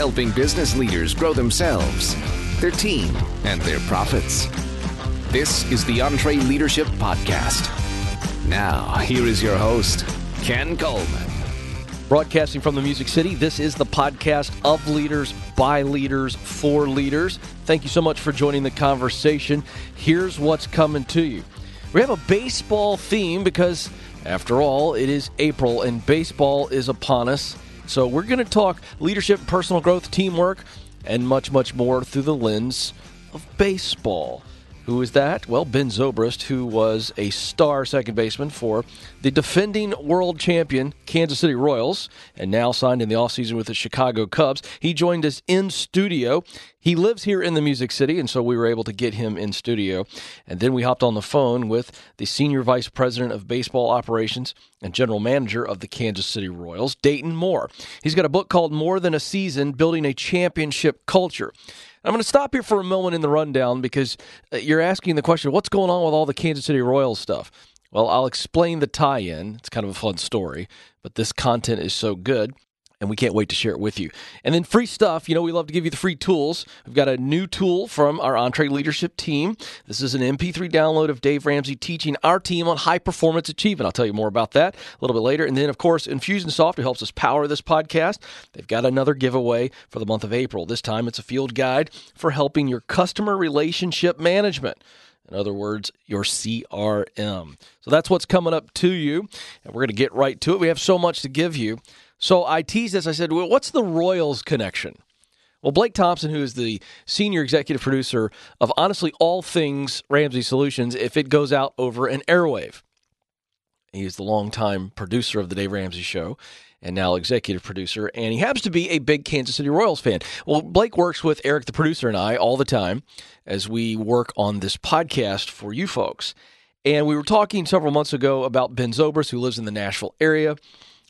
helping business leaders grow themselves, their team, and their profits. This is the EntreLeadership Podcast. Now, here is your host, Ken Coleman. Broadcasting from the Music City, this is the podcast of leaders, by leaders, for leaders. Thank you so much for joining the conversation. Here's what's coming to you. We have a baseball theme because, after all, it is April and baseball is upon us. So, we're going to talk leadership, personal growth, teamwork, and much, much more through the lens of baseball. Who is that? Well, Ben Zobrist, who was a star second baseman for the defending world champion Kansas City Royals and now signed in the offseason with the Chicago Cubs. He joined us in studio. He lives here in the Music City, and so we were able to get him in studio. And then we hopped on the phone with the Senior Vice President of Baseball Operations and General Manager of the Kansas City Royals, Dayton Moore. He's got a book called More Than a Season Building a Championship Culture. I'm going to stop here for a moment in the rundown because uh, you're asking the question what's going on with all the Kansas City Royals stuff? Well, I'll explain the tie in. It's kind of a fun story, but this content is so good and we can't wait to share it with you. And then free stuff, you know, we love to give you the free tools. We've got a new tool from our EntreLeadership team. This is an MP3 download of Dave Ramsey teaching our team on high performance achievement. I'll tell you more about that a little bit later. And then, of course, Infusionsoft, who helps us power this podcast, they've got another giveaway for the month of April. This time it's a field guide for helping your customer relationship management. In other words, your CRM. So that's what's coming up to you. And we're going to get right to it. We have so much to give you. So I teased this. I said, well, what's the Royals connection? Well, Blake Thompson, who is the senior executive producer of honestly all things Ramsey Solutions, if it goes out over an airwave, he is the longtime producer of the Dave Ramsey Show and now executive producer, and he happens to be a big Kansas City Royals fan. Well, Blake works with Eric, the producer, and I all the time as we work on this podcast for you folks. And we were talking several months ago about Ben Zobrist, who lives in the Nashville area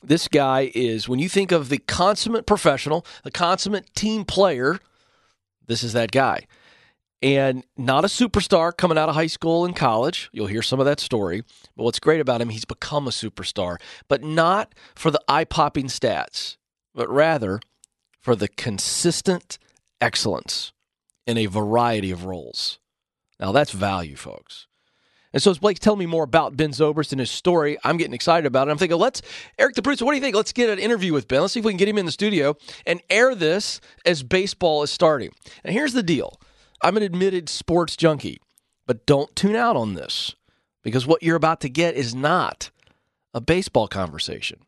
this guy is, when you think of the consummate professional, the consummate team player, this is that guy. And not a superstar coming out of high school and college. You'll hear some of that story. But what's great about him, he's become a superstar, but not for the eye popping stats, but rather for the consistent excellence in a variety of roles. Now, that's value, folks. And so as Blake's telling me more about Ben Zobrist and his story, I'm getting excited about it. I'm thinking, let's, Eric the producer, what do you think? Let's get an interview with Ben. Let's see if we can get him in the studio and air this as baseball is starting. And here's the deal I'm an admitted sports junkie, but don't tune out on this because what you're about to get is not a baseball conversation,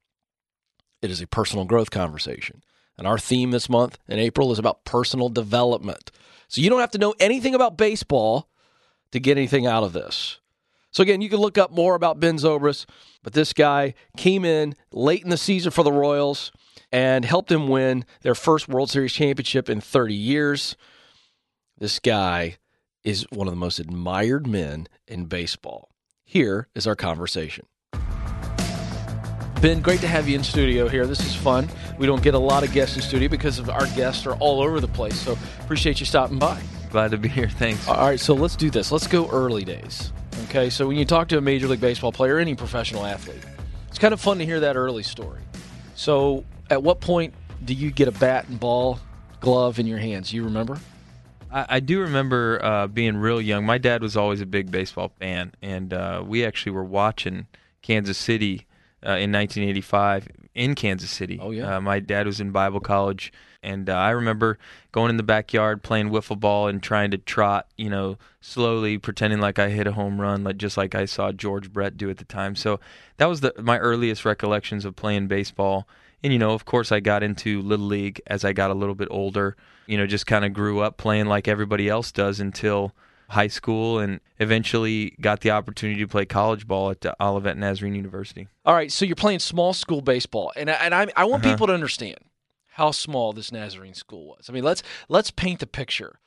it is a personal growth conversation. And our theme this month in April is about personal development. So you don't have to know anything about baseball to get anything out of this. So again, you can look up more about Ben Zobrist, but this guy came in late in the season for the Royals and helped them win their first World Series championship in 30 years. This guy is one of the most admired men in baseball. Here is our conversation. Ben, great to have you in studio here. This is fun. We don't get a lot of guests in studio because of our guests are all over the place. So appreciate you stopping by. Glad to be here. Thanks. All right, so let's do this. Let's go early days. Okay, so when you talk to a Major League Baseball player, any professional athlete, it's kind of fun to hear that early story. So, at what point do you get a bat and ball glove in your hands? You remember? I, I do remember uh, being real young. My dad was always a big baseball fan, and uh, we actually were watching Kansas City uh, in 1985 in Kansas City. Oh yeah. Uh, my dad was in Bible college, and uh, I remember going in the backyard playing wiffle ball and trying to trot, you know, slowly, pretending like I hit a home run, like just like I saw George Brett do at the time. So that was the my earliest recollections of playing baseball. And you know, of course, I got into little league as I got a little bit older. You know, just kind of grew up playing like everybody else does until high school and eventually got the opportunity to play college ball at Olivet Nazarene University. All right, so you're playing small school baseball, and I, and I, I want uh-huh. people to understand how small this Nazarene school was. I mean, let's let's paint the picture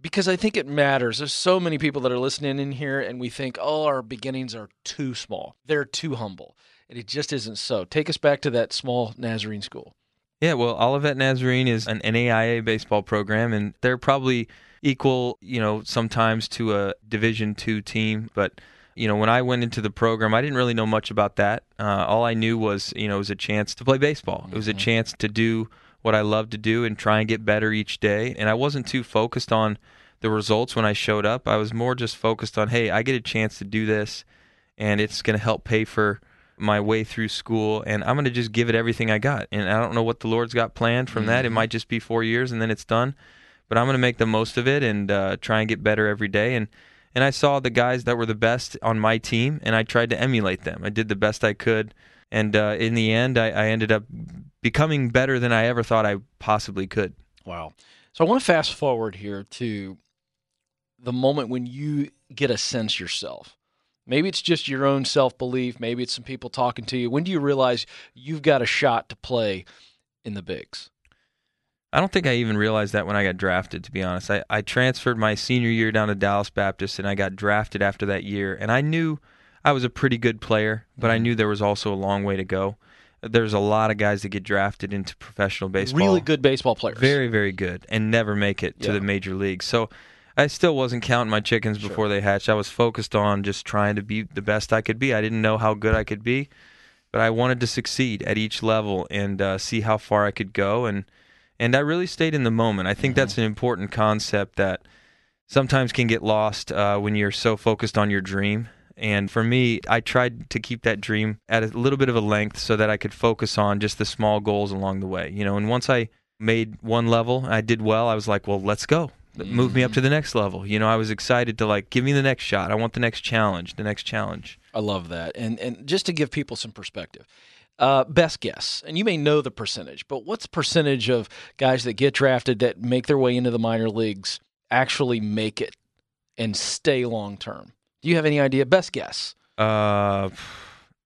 because I think it matters. There's so many people that are listening in here, and we think, oh, our beginnings are too small. They're too humble, and it just isn't so. Take us back to that small Nazarene school. Yeah, well, Olivet Nazarene is an NAIA baseball program, and they're probably equal, you know, sometimes to a Division two team. But you know, when I went into the program, I didn't really know much about that. Uh, all I knew was, you know, it was a chance to play baseball. It was a mm-hmm. chance to do what I love to do and try and get better each day. And I wasn't too focused on the results when I showed up. I was more just focused on, hey, I get a chance to do this, and it's going to help pay for my way through school and I'm going to just give it everything I got. And I don't know what the Lord's got planned from mm-hmm. that. It mm-hmm. might just be 4 years and then it's done. But I'm going to make the most of it and uh, try and get better every day and and I saw the guys that were the best on my team and I tried to emulate them. I did the best I could and uh, in the end I, I ended up becoming better than I ever thought I possibly could. Wow. So I want to fast forward here to the moment when you get a sense yourself Maybe it's just your own self belief. Maybe it's some people talking to you. When do you realize you've got a shot to play in the bigs? I don't think I even realized that when I got drafted, to be honest. I, I transferred my senior year down to Dallas Baptist and I got drafted after that year. And I knew I was a pretty good player, but I knew there was also a long way to go. There's a lot of guys that get drafted into professional baseball. Really good baseball players. Very, very good, and never make it to yeah. the major leagues. So I still wasn't counting my chickens before they hatched. I was focused on just trying to be the best I could be. I didn't know how good I could be, but I wanted to succeed at each level and uh, see how far I could go. And and I really stayed in the moment. I think mm-hmm. that's an important concept that sometimes can get lost uh, when you're so focused on your dream. And for me, I tried to keep that dream at a little bit of a length so that I could focus on just the small goals along the way. You know, and once I made one level, I did well. I was like, well, let's go move me up to the next level. You know, I was excited to like give me the next shot. I want the next challenge, the next challenge. I love that. And and just to give people some perspective. Uh, best guess, and you may know the percentage, but what's the percentage of guys that get drafted that make their way into the minor leagues actually make it and stay long term? Do you have any idea? Best guess. Uh,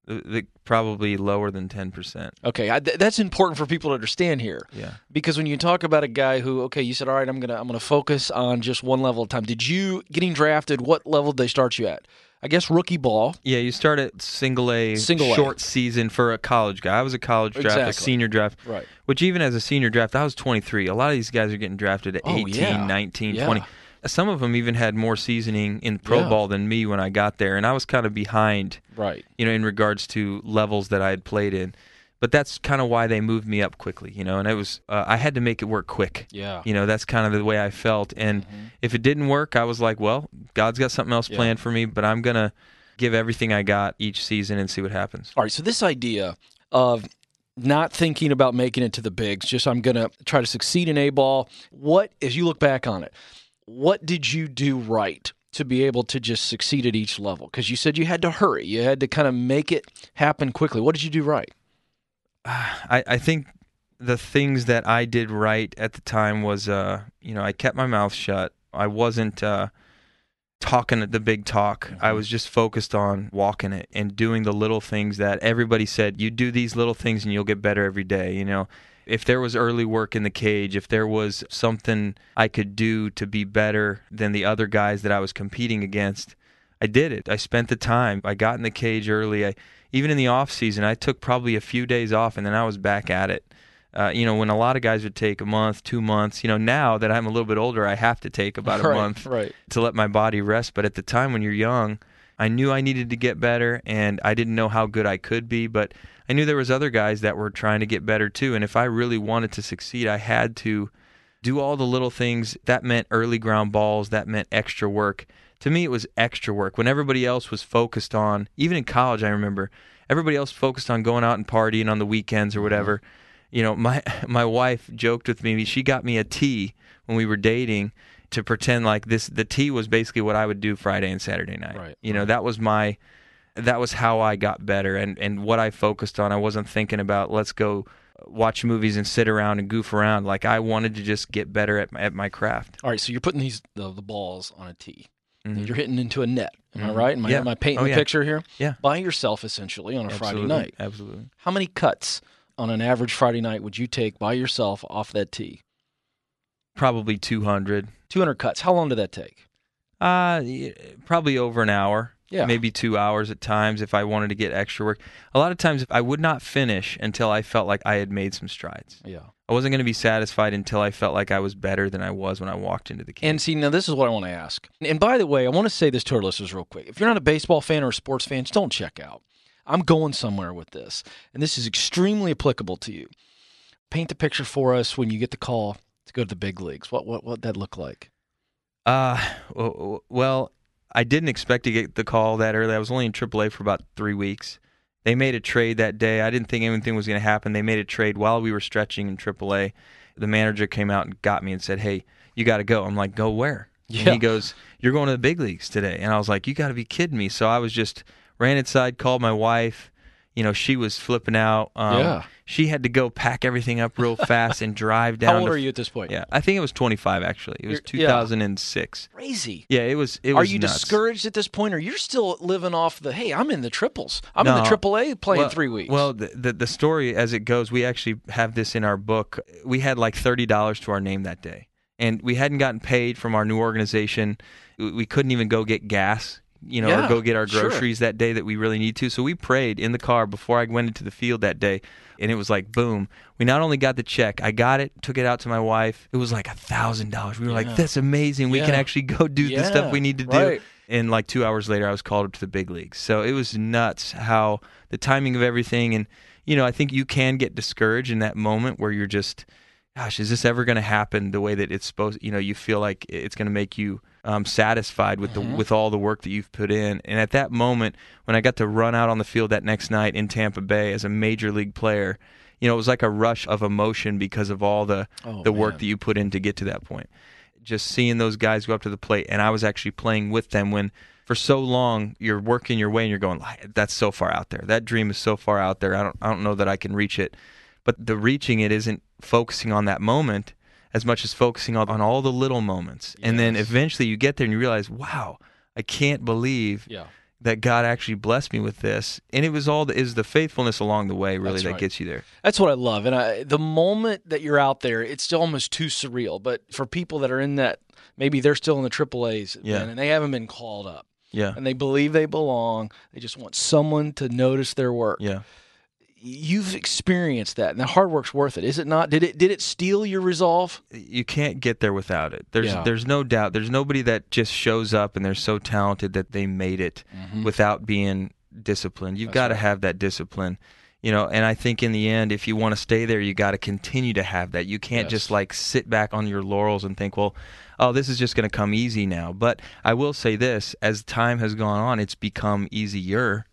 probably lower than 10%. Okay, I, th- that's important for people to understand here. Yeah. Because when you talk about a guy who okay, you said all right, I'm going to I'm going to focus on just one level at a time. Did you getting drafted what level did they start you at? I guess rookie ball. Yeah, you start at single A, single short a. season for a college guy. I was a college draft, exactly. a senior draft. Right. Which even as a senior draft, I was 23. A lot of these guys are getting drafted at oh, 18, yeah. 19, yeah. 20 some of them even had more seasoning in pro yeah. ball than me when I got there, and I was kind of behind, right? You know, in regards to levels that I had played in. But that's kind of why they moved me up quickly, you know. And it was uh, I had to make it work quick. Yeah. You know, that's kind of the way I felt. And mm-hmm. if it didn't work, I was like, well, God's got something else yeah. planned for me, but I'm gonna give everything I got each season and see what happens. All right. So this idea of not thinking about making it to the bigs, just I'm going to try to succeed in A ball. What, as you look back on it, what did you do right to be able to just succeed at each level? Because you said you had to hurry, you had to kind of make it happen quickly. What did you do right? I, I think the things that I did right at the time was, uh, you know, I kept my mouth shut. I wasn't uh, talking at the big talk. Mm-hmm. I was just focused on walking it and doing the little things that everybody said. You do these little things and you'll get better every day. You know, if there was early work in the cage, if there was something I could do to be better than the other guys that I was competing against, I did it. I spent the time. I got in the cage early. I even in the off season, I took probably a few days off, and then I was back at it. Uh, you know, when a lot of guys would take a month, two months. You know, now that I'm a little bit older, I have to take about a right, month right. to let my body rest. But at the time when you're young, I knew I needed to get better, and I didn't know how good I could be. But I knew there was other guys that were trying to get better too, and if I really wanted to succeed, I had to do all the little things. That meant early ground balls. That meant extra work. To me, it was extra work. When everybody else was focused on, even in college, I remember everybody else focused on going out and partying on the weekends or mm-hmm. whatever. You know, my my wife joked with me. She got me a tee when we were dating to pretend like this. The tee was basically what I would do Friday and Saturday night. Right. You know, that was my that was how I got better and, and what I focused on. I wasn't thinking about let's go watch movies and sit around and goof around. Like I wanted to just get better at my, at my craft. All right, so you're putting these the, the balls on a tee. Mm-hmm. You're hitting into a net. Am mm-hmm. I right? Am I, yeah. am I painting oh, the yeah. picture here? Yeah. By yourself, essentially, on a Absolutely. Friday night. Absolutely. How many cuts on an average Friday night would you take by yourself off that tee? Probably 200. 200 cuts. How long did that take? Uh, probably over an hour yeah. maybe two hours at times if I wanted to get extra work. A lot of times I would not finish until I felt like I had made some strides. Yeah. I wasn't going to be satisfied until I felt like I was better than I was when I walked into the game. And see, now this is what I want to ask. And by the way, I want to say this to our listeners real quick. If you're not a baseball fan or a sports fan, just don't check out. I'm going somewhere with this, and this is extremely applicable to you. paint the picture for us when you get the call to go to the big leagues. What what what that look like? Uh, well, I didn't expect to get the call that early. I was only in AAA for about three weeks. They made a trade that day. I didn't think anything was going to happen. They made a trade while we were stretching in AAA. The manager came out and got me and said, "Hey, you got to go." I'm like, "Go where?" Yeah. And he goes, "You're going to the big leagues today." And I was like, "You got to be kidding me!" So I was just ran inside, called my wife. You know, she was flipping out. Um, yeah she had to go pack everything up real fast and drive down. How old to, are you at this point? Yeah, I think it was 25 actually. It was You're, 2006. Yeah. Crazy. Yeah, it was. It was. Are you nuts. discouraged at this point, or you're still living off the? Hey, I'm in the triples. I'm no. in the AAA playing well, three weeks. Well, the, the the story as it goes, we actually have this in our book. We had like thirty dollars to our name that day, and we hadn't gotten paid from our new organization. We couldn't even go get gas you know, yeah, or go get our groceries sure. that day that we really need to. So we prayed in the car before I went into the field that day, and it was like boom. We not only got the check, I got it, took it out to my wife. It was like a thousand dollars. We were yeah. like, "That's amazing. We yeah. can actually go do the stuff we need to do." Right. And like two hours later, I was called up to the big leagues. So it was nuts how the timing of everything, and you know, I think you can get discouraged in that moment where you're just, gosh, is this ever going to happen the way that it's supposed? You know, you feel like it's going to make you um, satisfied with mm-hmm. the with all the work that you've put in. And at that moment, when I got to run out on the field that next night in Tampa Bay as a major league player, you know, it was like a rush of emotion because of all the oh, the man. work that you put in to get to that point. Just seeing those guys go up to the plate, and I was actually playing with them when. For so long, you're working your way, and you're going. That's so far out there. That dream is so far out there. I don't. I don't know that I can reach it. But the reaching it isn't focusing on that moment as much as focusing on, on all the little moments. Yes. And then eventually you get there and you realize, wow, I can't believe yeah. that God actually blessed me with this. And it was all the, is the faithfulness along the way really That's that right. gets you there. That's what I love. And I, the moment that you're out there, it's still almost too surreal. But for people that are in that, maybe they're still in the AAA's Yeah. man, and they haven't been called up. Yeah. And they believe they belong. They just want someone to notice their work. Yeah. You've experienced that, and the hard work's worth it, is it not? Did it did it steal your resolve? You can't get there without it. There's Yeah. there's no doubt. There's nobody that just shows up and they're so talented that they made it Mm-hmm. without being disciplined. You've got to right. have that discipline. You know, and I think in the end, if you want to stay there, you got to continue to have that. You can't Yes. just like sit back on your laurels and think, well, oh, this is just going to come easy now. But I will say this: as time has gone on, it's become easier.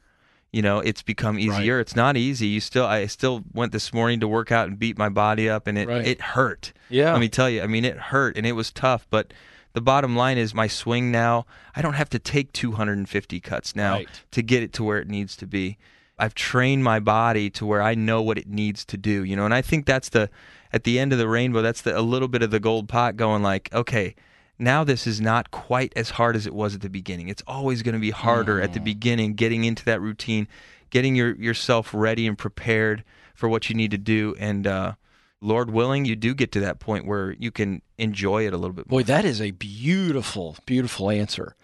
You know, it's become easier. It's not easy. You still, I still went this morning to work out and beat my body up, and it Right. it hurt. Yeah. Let me tell you. I mean, it hurt and it was tough, but the bottom line is my swing now. I don't have to take 250 cuts now Right. to get it to where it needs to be. I've trained my body to where I know what it needs to do, you know, and I think that's the at the end of the rainbow, that's the a little bit of the gold pot going like, okay, now this is not quite as hard as it was at the beginning. It's always going to be harder at the beginning getting into that routine, getting your yourself ready and prepared for what you need to do and uh Lord willing, you do get to that point where you can enjoy it a little bit more. Boy, that is a beautiful, beautiful answer.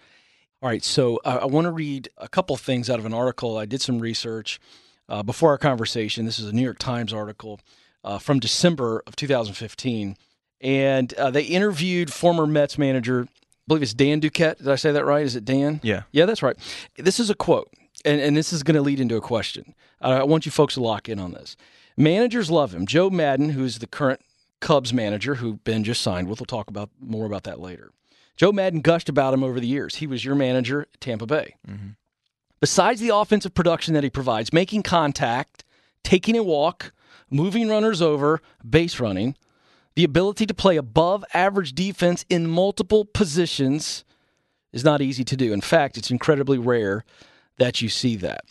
All right, so uh, I want to read a couple things out of an article. I did some research uh, before our conversation. This is a New York Times article uh, from December of 2015, and uh, they interviewed former Mets manager, I believe it's Dan Duquette. Did I say that right? Is it Dan? Yeah. Yeah, that's right. This is a quote, and, and this is going to lead into a question. Uh, I want you folks to lock in on this. Managers love him. Joe Maddon, who's the current Cubs manager, who Ben just signed with, we'll talk about more about that later. Joe Maddon gushed about him over the years. He was your manager at Tampa Bay. Besides the offensive production that he provides, making contact, taking a walk, moving runners over, base running, the ability to play above average defense in multiple positions is not easy to do. In fact, it's incredibly rare that you see that.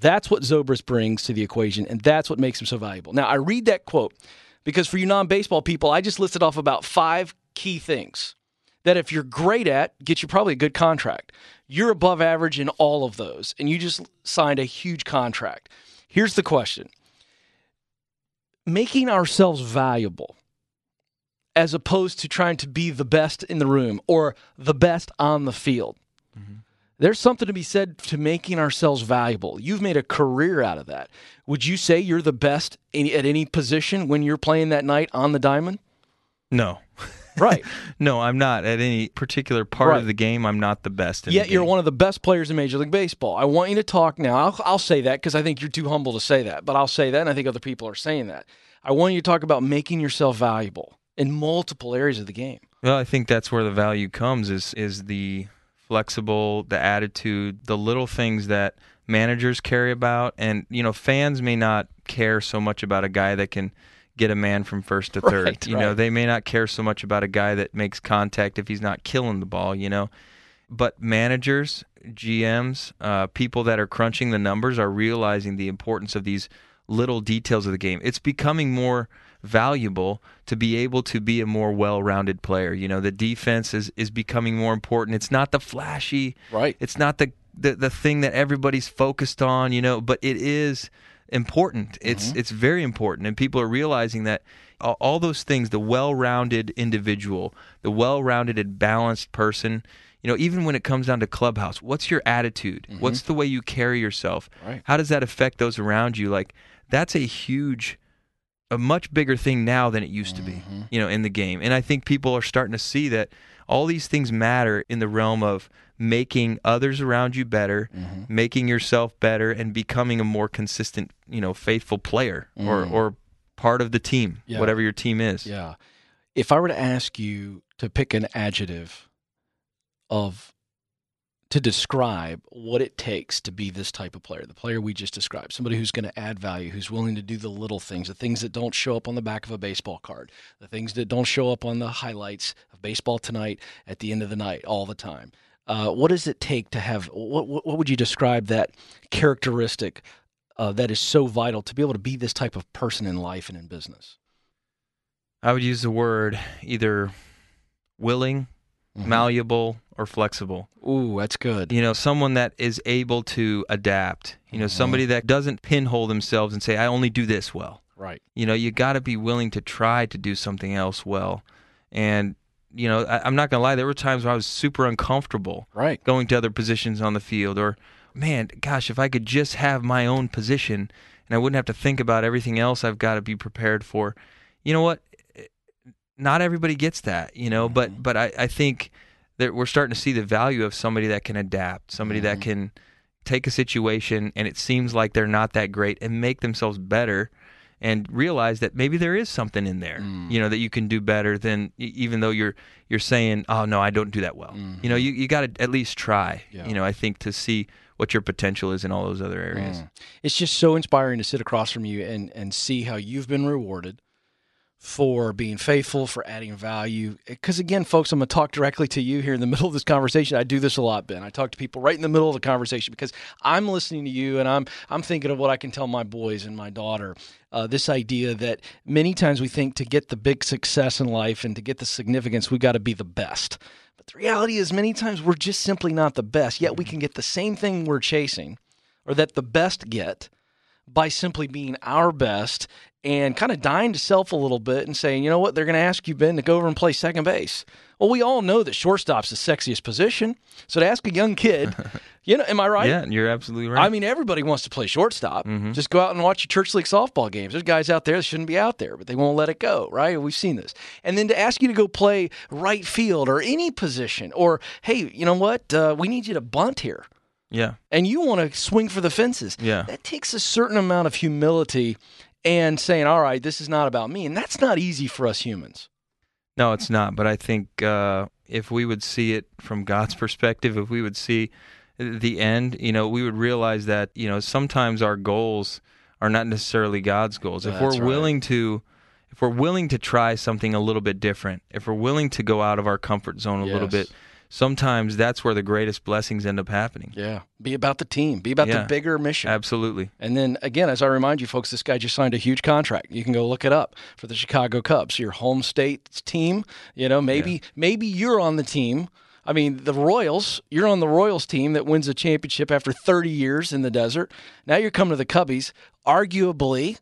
That's what Zobrist brings to the equation, and that's what makes him so valuable. Now, I read that quote because for you non baseball people, I just listed off about five key things that if you're great at, get you probably a good contract. You're above average in all of those, and you just signed a huge contract. Here's the question making ourselves valuable as opposed to trying to be the best in the room or the best on the field. Mm-hmm. There's something to be said to making ourselves valuable. You've made a career out of that. Would you say you're the best in, at any position when you're playing that night on the diamond? No. Right. no, I'm not at any particular part Right. of the game. I'm not the best. In Yet the you're one of the best players in Major League Baseball. I want you to talk now. I'll, I'll say that because I think you're too humble to say that, but I'll say that, and I think other people are saying that. I want you to talk about making yourself valuable in multiple areas of the game. Well, I think that's where the value comes is is the flexible, the attitude, the little things that managers carry about and you know, fans may not care so much about a guy that can get a man from first to third. Right, you know, they may not care so much about a guy that makes contact if he's not killing the ball, you know. But managers, GMs, uh, people that are crunching the numbers are realizing the importance of these little details of the game. It's becoming more valuable to be able to be a more well-rounded player. You know, the defense is is becoming more important. It's not the flashy, Right. It's not the the, the thing that everybody's focused on, you know, but it is important. It's mm-hmm. it's very important and people are realizing that all, all those things, the well-rounded individual, the well-rounded and balanced person, you know, even when it comes down to clubhouse, what's your attitude? Mm-hmm. What's the way you carry yourself? Right. How does that affect those around you? Like that's a huge a much bigger thing now than it used to be, mm-hmm. you know, in the game. And I think people are starting to see that all these things matter in the realm of making others around you better, mm-hmm. making yourself better, and becoming a more consistent, you know, faithful player or mm. or part of the team, Yeah. whatever your team is. Yeah. If I were to ask you to pick an adjective of to describe what it takes to be this type of player, the player we just described, somebody who's going to add value, who's willing to do the little things, the things that don't show up on the back of a baseball card, the things that don't show up on the highlights of baseball tonight at the end of the night all the time. Uh, what does it take to have? What, what, what would you describe that characteristic uh, that is so vital to be able to be this type of person in life and in business? I would use the word either willing, malleable, or flexible. Ooh, that's good. you know someone that is able to adapt you know mm-hmm. somebody that doesn't pinhole themselves and say i only do this well Right. you know you got to be willing to try to do something else well and you know I, i'm not gonna lie there were times where i was super uncomfortable Right. going to other positions on the field or man gosh if i could just have my own position and i wouldn't have to think about everything else i've got to be prepared for you know what not everybody gets that you know but mm-hmm. but i, I think that we're starting to see the value of somebody that can adapt somebody that mm-hmm. can take a situation and it seems like they're not that great and make themselves better and realize that maybe there is something in there you mm. know that you can do better than even though you're you're saying oh no I don't do that well. You know mm-hmm. you, you got to at least try Yeah. you know I think to see what your potential is in all those other areas. Mm. It's just so inspiring to sit across from you and and see how you've been rewarded for being faithful, for adding value. Because again, folks, I'm going to talk directly to you here in the middle of this conversation. I do this a lot, Ben. I talk to people right in the middle of the conversation because I'm listening to you and I'm I'm thinking of what I can tell my boys and my daughter. Uh, this idea that many times we think to get the big success in life and to get the significance, we got to be the best. But the reality is, many times we're just simply not the best. Yet we can get the same thing we're chasing, or that the best get, by simply being our best and kind of dying to self a little bit and saying, you know what, they're going to ask you, Ben, to go over and play second base. Well, we all know that shortstop's the sexiest position. So to ask a young kid, you know, am I right? yeah you're absolutely right I mean, everybody wants to play shortstop. Just go out and watch your church league softball games. There's guys out there that shouldn't be out there, but they won't let it go, right? We've seen this. And then to ask you to go play right field or any position, or hey, you know what? Uh, we need you to bunt here yeah and you want to swing for the fences. Yeah. That takes a certain amount of humility and saying, all right, this is not about me. And that's not easy for us humans. No, it's not. But I think uh, if we would see it from God's perspective, if we would see the end, you know, we would realize that you know sometimes our goals are not necessarily God's goals. If That's we're right. willing to, if we're willing to try something a little bit different, if we're willing to go out of our comfort zone a little bit, sometimes that's where the greatest blessings end up happening. Yeah. Be about the team, be about Yeah. the bigger mission. Absolutely. And then again, as I remind you folks, this guy just signed a huge contract. You can go look it up for the Chicago Cubs, your home state team. You know, maybe maybe you're on the team. I mean, the Royals, you're on the Royals team that wins a championship after 30 years in the desert. Now you're coming to the Cubbies. Arguably,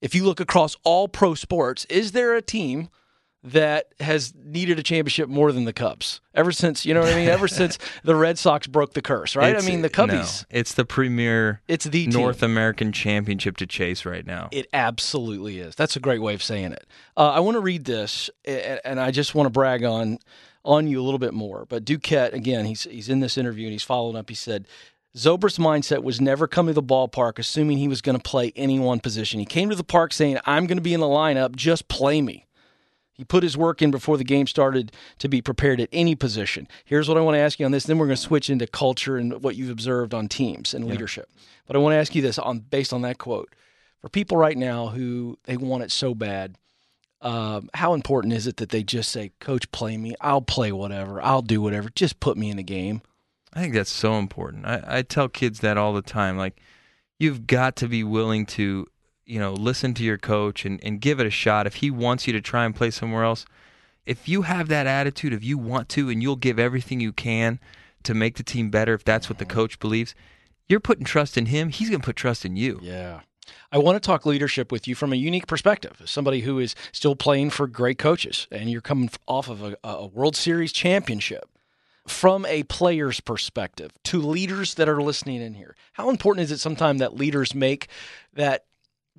if you look across all pro sports, is there a team that has needed a championship more than the Cubs ever since you know what I mean. Ever since the Red Sox broke the curse, right? It's- I mean, the no, Cubbies. it's the premier It's the team. North American championship to chase right now. It absolutely is. That's a great way of saying it. Uh, I want to read this, and I just want to brag on on you a little bit more. But Duquette, again, he's he's in this interview and he's following up. He said. Zobrist's mindset was never come to the ballpark assuming he was going to play any one position. He came to the park saying, I'm going to be in the lineup, just play me. He put his work in before the game started to be prepared at any position. Here's what I want to ask you on this. Then we're going to switch into culture and what you've observed on teams and leadership. But I want to ask you this on based on that quote. For people right now who they want it so bad, um, how important is it that they just say, "Coach, play me. I'll play whatever. I'll do whatever. Just put me in the game." I think that's so important. I, I tell kids that all the time. Like, you've got to be willing to, you know, listen to your coach and, and give it a shot. If he wants you to try and play somewhere else, if you have that attitude, if you want to, and you'll give everything you can to make the team better, if that's what the mm-hmm. coach believes, you're putting trust in him. He's going to put trust in you. Yeah. I want to talk leadership with you from a unique perspective. As somebody who is still playing for great coaches, and you're coming off of a, a World Series championship. From a player's perspective, to leaders that are listening in here, how important is it sometimes that leaders make that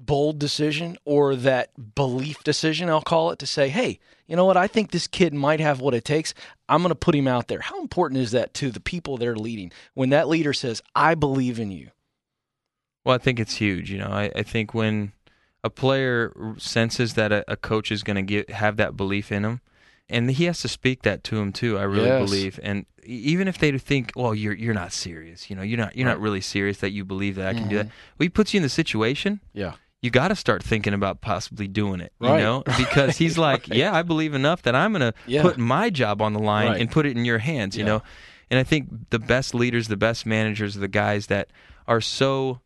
bold decision or that belief decision, I'll call it, to say, hey, you know what? I think this kid might have what it takes. I'm going to put him out there. How important is that to the people they're leading when that leader says, I believe in you? Well, I think it's huge. You know, I, I think when a player senses that a, a coach is going to have that belief in him, and he has to speak that to him too. I really Yes. believe, and even if they think, well, you're you're not serious. You know, you're not you're not really serious that you believe that I can do that. Mm-hmm. Well, he puts you in the situation. Yeah. You got to start thinking about possibly doing it. You know, because he's like, yeah, I believe enough that I'm going to Yeah. put my job on the line Right. and put it in your hands. You Yeah. know, and I think the best leaders, the best managers, are the guys that are so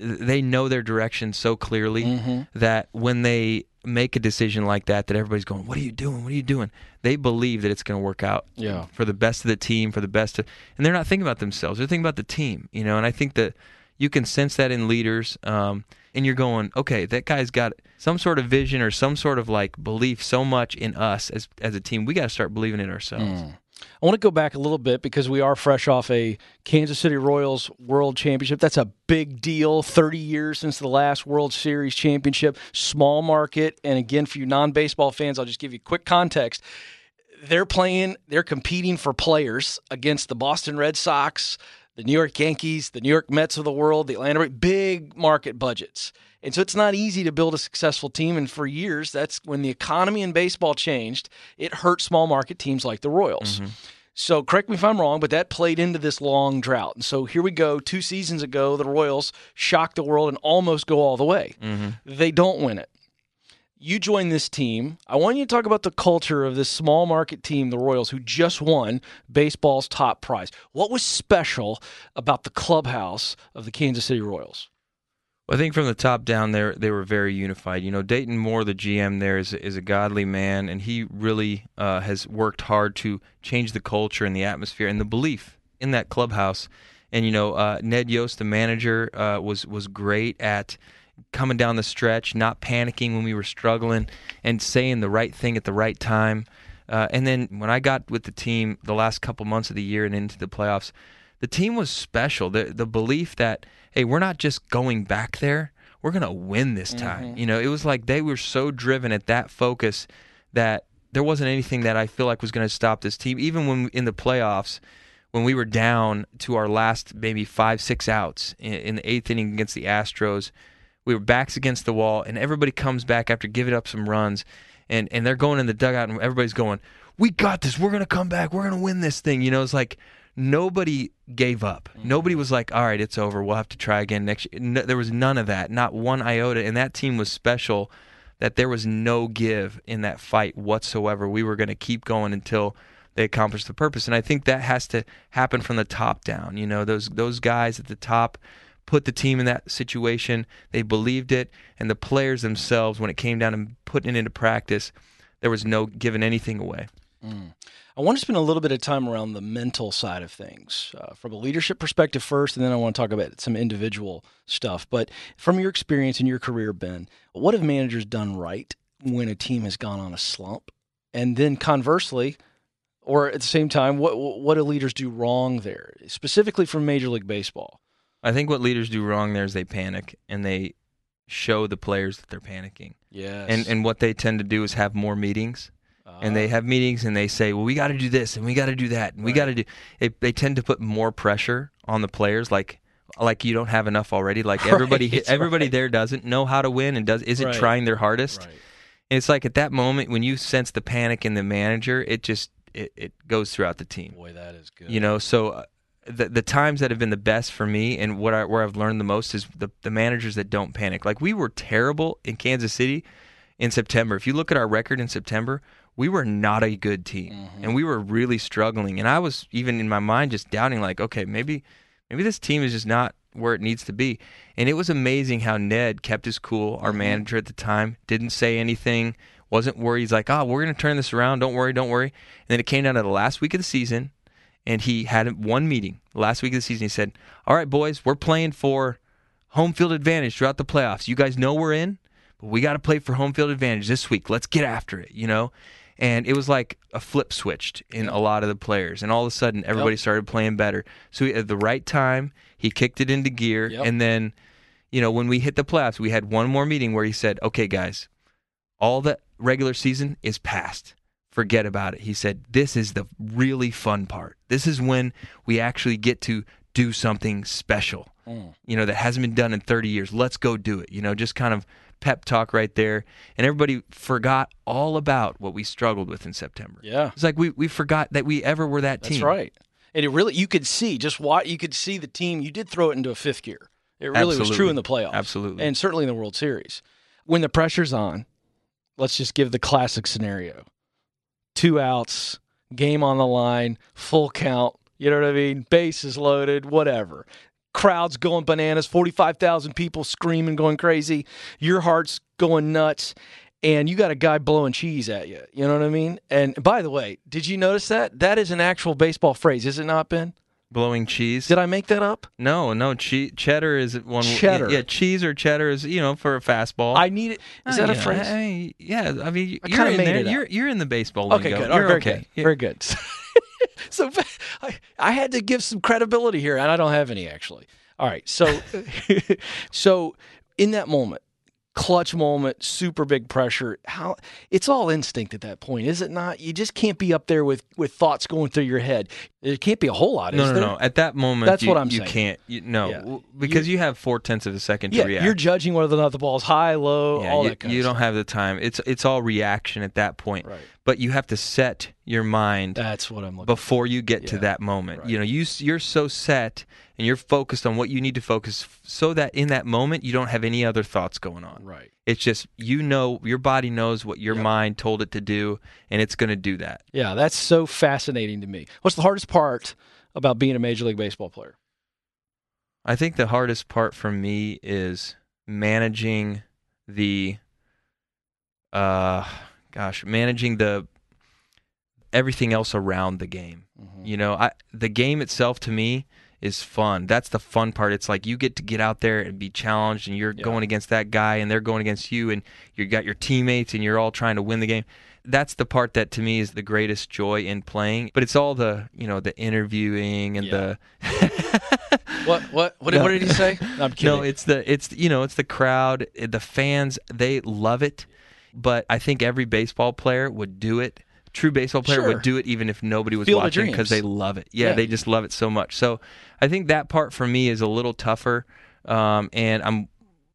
they know their direction so clearly Mm-hmm. that when they make a decision like that that everybody's going what are you doing what are you doing they believe that it's going to work out Yeah. for the best of the team for the best of and they're not thinking about themselves they're thinking about the team you know and i think that you can sense that in leaders um, and you're going okay that guy's got some sort of vision or some sort of like belief so much in us as as a team we got to start believing in ourselves mm. I want to go back a little bit because we are fresh off a Kansas City Royals World Championship. That's a big deal. 30 years since the last World Series championship. Small market. And again, for you non baseball fans, I'll just give you quick context. They're playing, they're competing for players against the Boston Red Sox, the New York Yankees, the New York Mets of the world, the Atlanta, big market budgets. And so it's not easy to build a successful team. And for years, that's when the economy in baseball changed, it hurt small market teams like the Royals. Mm-hmm. So correct me if I'm wrong, but that played into this long drought. And so here we go. Two seasons ago, the Royals shocked the world and almost go all the way. Mm-hmm. They don't win it. You join this team. I want you to talk about the culture of this small market team, the Royals, who just won baseball's top prize. What was special about the clubhouse of the Kansas City Royals? I think from the top down, they they were very unified. You know, Dayton Moore, the GM there, is is a godly man, and he really uh, has worked hard to change the culture and the atmosphere and the belief in that clubhouse. And you know, uh, Ned Yost, the manager, uh, was was great at coming down the stretch, not panicking when we were struggling, and saying the right thing at the right time. Uh, and then when I got with the team the last couple months of the year and into the playoffs, the team was special. The the belief that hey, we're not just going back there, we're gonna win this time. You know, it was like they were so driven at that focus that there wasn't anything that I feel like was gonna stop this team. Even when in the playoffs, when we were down to our last maybe five six outs in, in the eighth inning against the Astros, we were backs against the wall, and everybody comes back after giving up some runs, and and they're going in the dugout, and everybody's going, "We got this. We're gonna come back. We're gonna win this thing." You know, it's like nobody gave up. Mm-hmm. Nobody was like, "All right, it's over. We'll have to try again next year." No, there was none of that. Not one iota. And that team was special. That there was no give in that fight whatsoever. We were going to keep going until they accomplished the purpose. And I think that has to happen from the top down. You know, those those guys at the top put the team in that situation. They believed it, and the players themselves, when it came down to putting it into practice, there was no giving anything away. I want to spend a little bit of time around the mental side of things uh, from a leadership perspective first, and then I want to talk about some individual stuff. But from your experience in your career, Ben, what have managers done right? when a team has gone on a slump? And then conversely, or at the same time, what what do leaders do wrong there, specifically from Major League Baseball? I think what leaders do wrong there is they panic and they show the players that they're panicking. Yes. And and what they tend to do is have more meetings. and they have meetings and they say, "Well, we got to do this and we got to do that and we got to do." They, they tend to put more pressure on the players, like like you don't have enough already. Like everybody Right, everybody right. there doesn't know how to win and does isn't Right. trying their hardest. Right. And it's like at that moment when you sense the panic in the manager, it just it, it goes throughout the team. Boy, that is good. You know, so uh, the the times that have been the best for me and what I, where I've learned the most is the the managers that don't panic. Like we were terrible in Kansas City in September. If you look at our record in September, we were not a good team, Mm-hmm. and we were really struggling. And I was even in my mind just doubting, like, okay, maybe maybe this team is just not where it needs to be. And it was amazing how Ned kept his cool. Our Mm-hmm. manager at the time didn't say anything, wasn't worried. He's like, oh, we're gonna turn this around. Don't worry, don't worry. And then it came down to the last week of the season and he had one meeting last week of the season. He said, "All right, boys, we're playing for home field advantage throughout the playoffs. You guys know we're in, but we got to play for home field advantage this week. Let's get after it." You know, and it was like a flip switched in a lot of the players, and all of a sudden everybody started playing better. So he, at the right time, he kicked it into gear, Yep. and then, you know, when we hit the playoffs, we had one more meeting where he said, "Okay, guys, all the regular season is past." Forget about it. He said, This is the really fun part. This is when we actually get to do something special, mm. you know, that hasn't been done in 30 years. Let's go do it. You know, just kind of pep talk right there. And everybody forgot all about what we struggled with in September. Yeah. It's like we, we forgot that we ever were that That's team. right. And it really, you could see just what you could see the team. You did throw it into a fifth gear. It really was true in the playoffs. Absolutely. And certainly in the World Series. When the pressure's on, let's just give the classic scenario two outs, game on the line, full count. You know what I mean? Bases loaded, whatever. Crowds going bananas, 45,000 people screaming, going crazy. Your heart's going nuts. And you got a guy blowing cheese at you. You know what I mean? And by the way, did you notice that? That is an actual baseball phrase, is it not, Ben? Blowing cheese. Did I make that up? no, no. Che- cheddar is one. Cheddar. Yeah, cheese or cheddar is, you know, for a fastball. I need it. Is Oh, that a yeah, phrase? I- yeah, I mean, I you're in there. You're you're in the baseball Okay, lingo. good. You're very okay. good. Very good. so I, I had to give some credibility here, and I don't have any actually. All right, so so in that moment, clutch moment, super big pressure. How it's all instinct at that point, is it not? You just can't be up there with with thoughts going through your head. There can't be a whole lot. No, is no, there? no. At that moment, That's you, what I'm you saying. can't. You, no, Yeah. because you, have four tenths of a second Yeah, to react. you're judging whether or not the ball's high, low, yeah, all you, that kind you don't have the time. It's it's all reaction at that point. Right. But you have to set your mind That's what I'm looking. before you get to that moment. right. You know, you you're so set and you're focused on what you need to focus, f- so that in that moment you don't have any other thoughts going on. Right. It's just you know your body knows what your Yep. mind told it to do, and it's going to do that. Yeah, that's so fascinating to me. What's the hardest part about being a major league baseball player? I think the hardest part for me is managing the uh gosh, managing the everything else around the game. Mm-hmm. You know, I the game itself to me is fun. That's the fun part. It's like you get to get out there and be challenged and you're Yeah. going against that guy and they're going against you and you got your teammates and you're all trying to win the game. That's the part that to me is the greatest joy in playing. But it's all the, you know, the interviewing and Yeah. the What what what, No. what did he say? No, I'm kidding. No, it's the it's you know it's the crowd, the fans. They love it, but I think every baseball player would do it. True baseball player Sure. would do it even if nobody was Field watching because they love it. Yeah, Yeah. they just love it so much. So I think that part for me is a little tougher, um, and I'm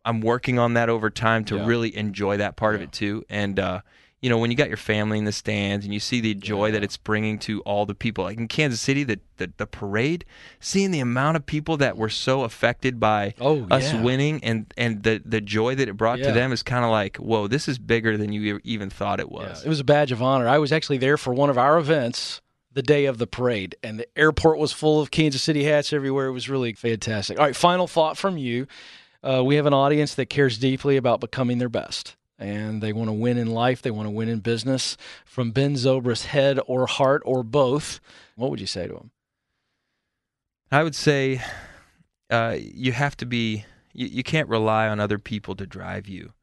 I'm working on that over time to Yeah. really enjoy that part of it too. And uh, you know, when you got your family in the stands and you see the joy that it's bringing to all the people, like in Kansas City, the, the the parade, seeing the amount of people that were so affected by Oh, us yeah. winning and and the the joy that it brought Yeah. to them is kind of like, whoa, this is bigger than you even thought it Yeah, was. it was a badge of honor. I was actually there for one of our events the day of the parade, and the airport was full of Kansas City hats everywhere. It was really fantastic. All right, final thought from you. Uh, we have an audience that cares deeply about becoming their best, and they want to win in life. They want to win in business. From Ben Zobrist, head or heart or both, what would you say to them? I would say uh, you have to be you, you can't rely on other people to drive you.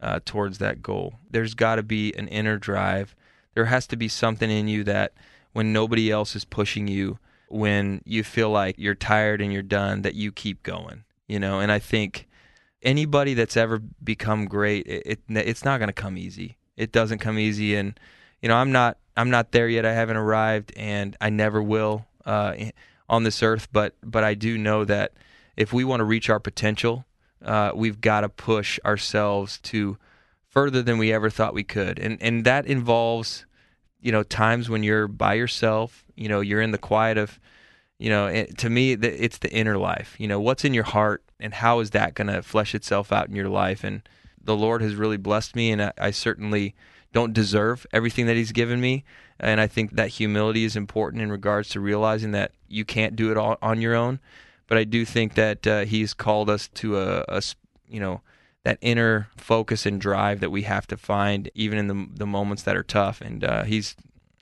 uh, towards that goal. There's got to be an inner drive. There has to be something in you that when nobody else is pushing you, when you feel like you're tired and you're done, that you keep going. You know, and I think anybody that's ever become great, it, it it's not going to come easy. It doesn't come easy, and you know, I'm not I'm not there yet. I haven't arrived, and I never will uh, on this earth. But but I do know that if we want to reach our potential, uh, we've got to push ourselves to further than we ever thought we could, and and that involves you know times when you're by yourself. You know, you're in the quiet of you know it, to me it's the inner life you know what's in your heart and how is that going to flesh itself out in your life and the lord has really blessed me and I, I, certainly don't deserve everything that he's given me and i think that humility is important in regards to realizing that you can't do it all on your own but I do think that uh, he's called us to a, a, you know, that inner focus and drive that we have to find even in the the moments that are tough. And uh, he's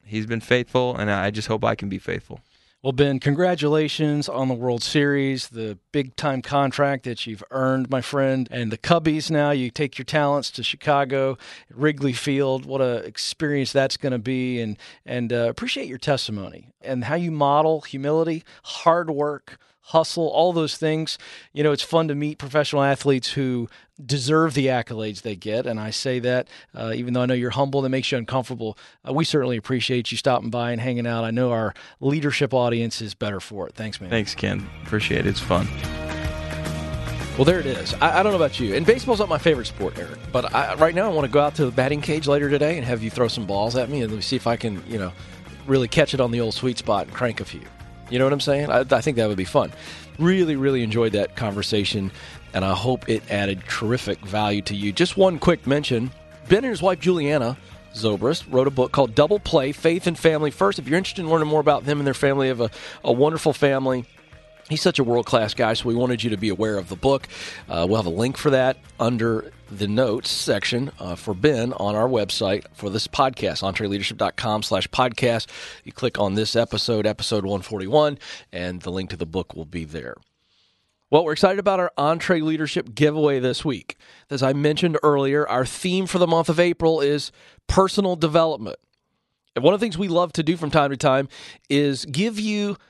he's been faithful, and I just hope I can be faithful. Well, Ben, congratulations on the World Series, the big time contract that you've earned, my friend. And the Cubbies now, you take your talents to Chicago, Wrigley Field. What an experience that's going to be. And, and uh, appreciate your testimony and how you model humility, hard work hustle, all those things. You know, it's fun to meet professional athletes who deserve the accolades they get. And I say that uh, even though I know you're humble, that makes you uncomfortable. Uh, we certainly appreciate you stopping by and hanging out. I know our leadership audience is better for it. Thanks, man. Thanks, Ken. Appreciate it. It's fun. Well, there it is. I, I, don't know about you, and baseball's not my favorite sport, Eric. But I, right now, I want to go out to the batting cage later today and have you throw some balls at me, and let me see if I can, you know, really catch it on the old sweet spot and crank a few. You know what I'm saying? I, I think that would be fun. Really, really enjoyed that conversation, and I hope it added terrific value to you. Just one quick mention Ben and his wife, Juliana, Zobrist wrote a book called Double Play Faith and Family First. If you're interested in learning more about them and their family, have a, a wonderful family. He's such a world class guy, so we wanted you to be aware of the book. Uh, we'll have a link for that under the notes section uh, for Ben on our website for this podcast, entreleadership.com slash podcast. You click on this episode, episode 141, and the link to the book will be there. Well, we're excited about our EntreLeadership giveaway this week. As I mentioned earlier, our theme for the month of April is personal development. And one of the things we love to do from time to time is give you –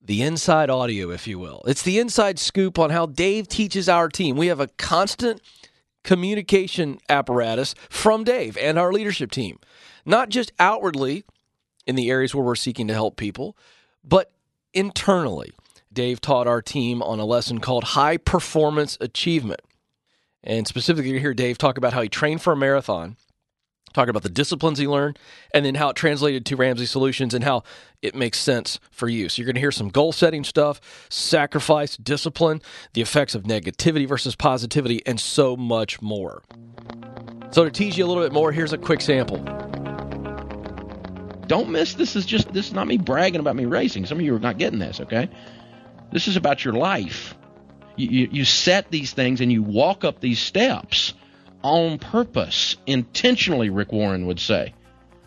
the inside audio, if you will. It's the inside scoop on how Dave teaches our team. We have a constant communication apparatus from Dave and our leadership team, not just outwardly in the areas where we're seeking to help people, but internally. Dave taught our team on a lesson called high performance achievement. And specifically, you hear Dave talk about how he trained for a marathon talking about the disciplines he learned, and then how it translated to Ramsey Solutions and how it makes sense for you. So you're going to hear some goal setting stuff, sacrifice, discipline, the effects of negativity versus positivity, and so much more. So to tease you a little bit more, here's a quick sample. Don't miss this is just this is not me bragging about me racing. Some of you are not getting this, okay? This is about your life. You, you, you set these things and you walk up these steps on purpose, intentionally, Rick Warren would say.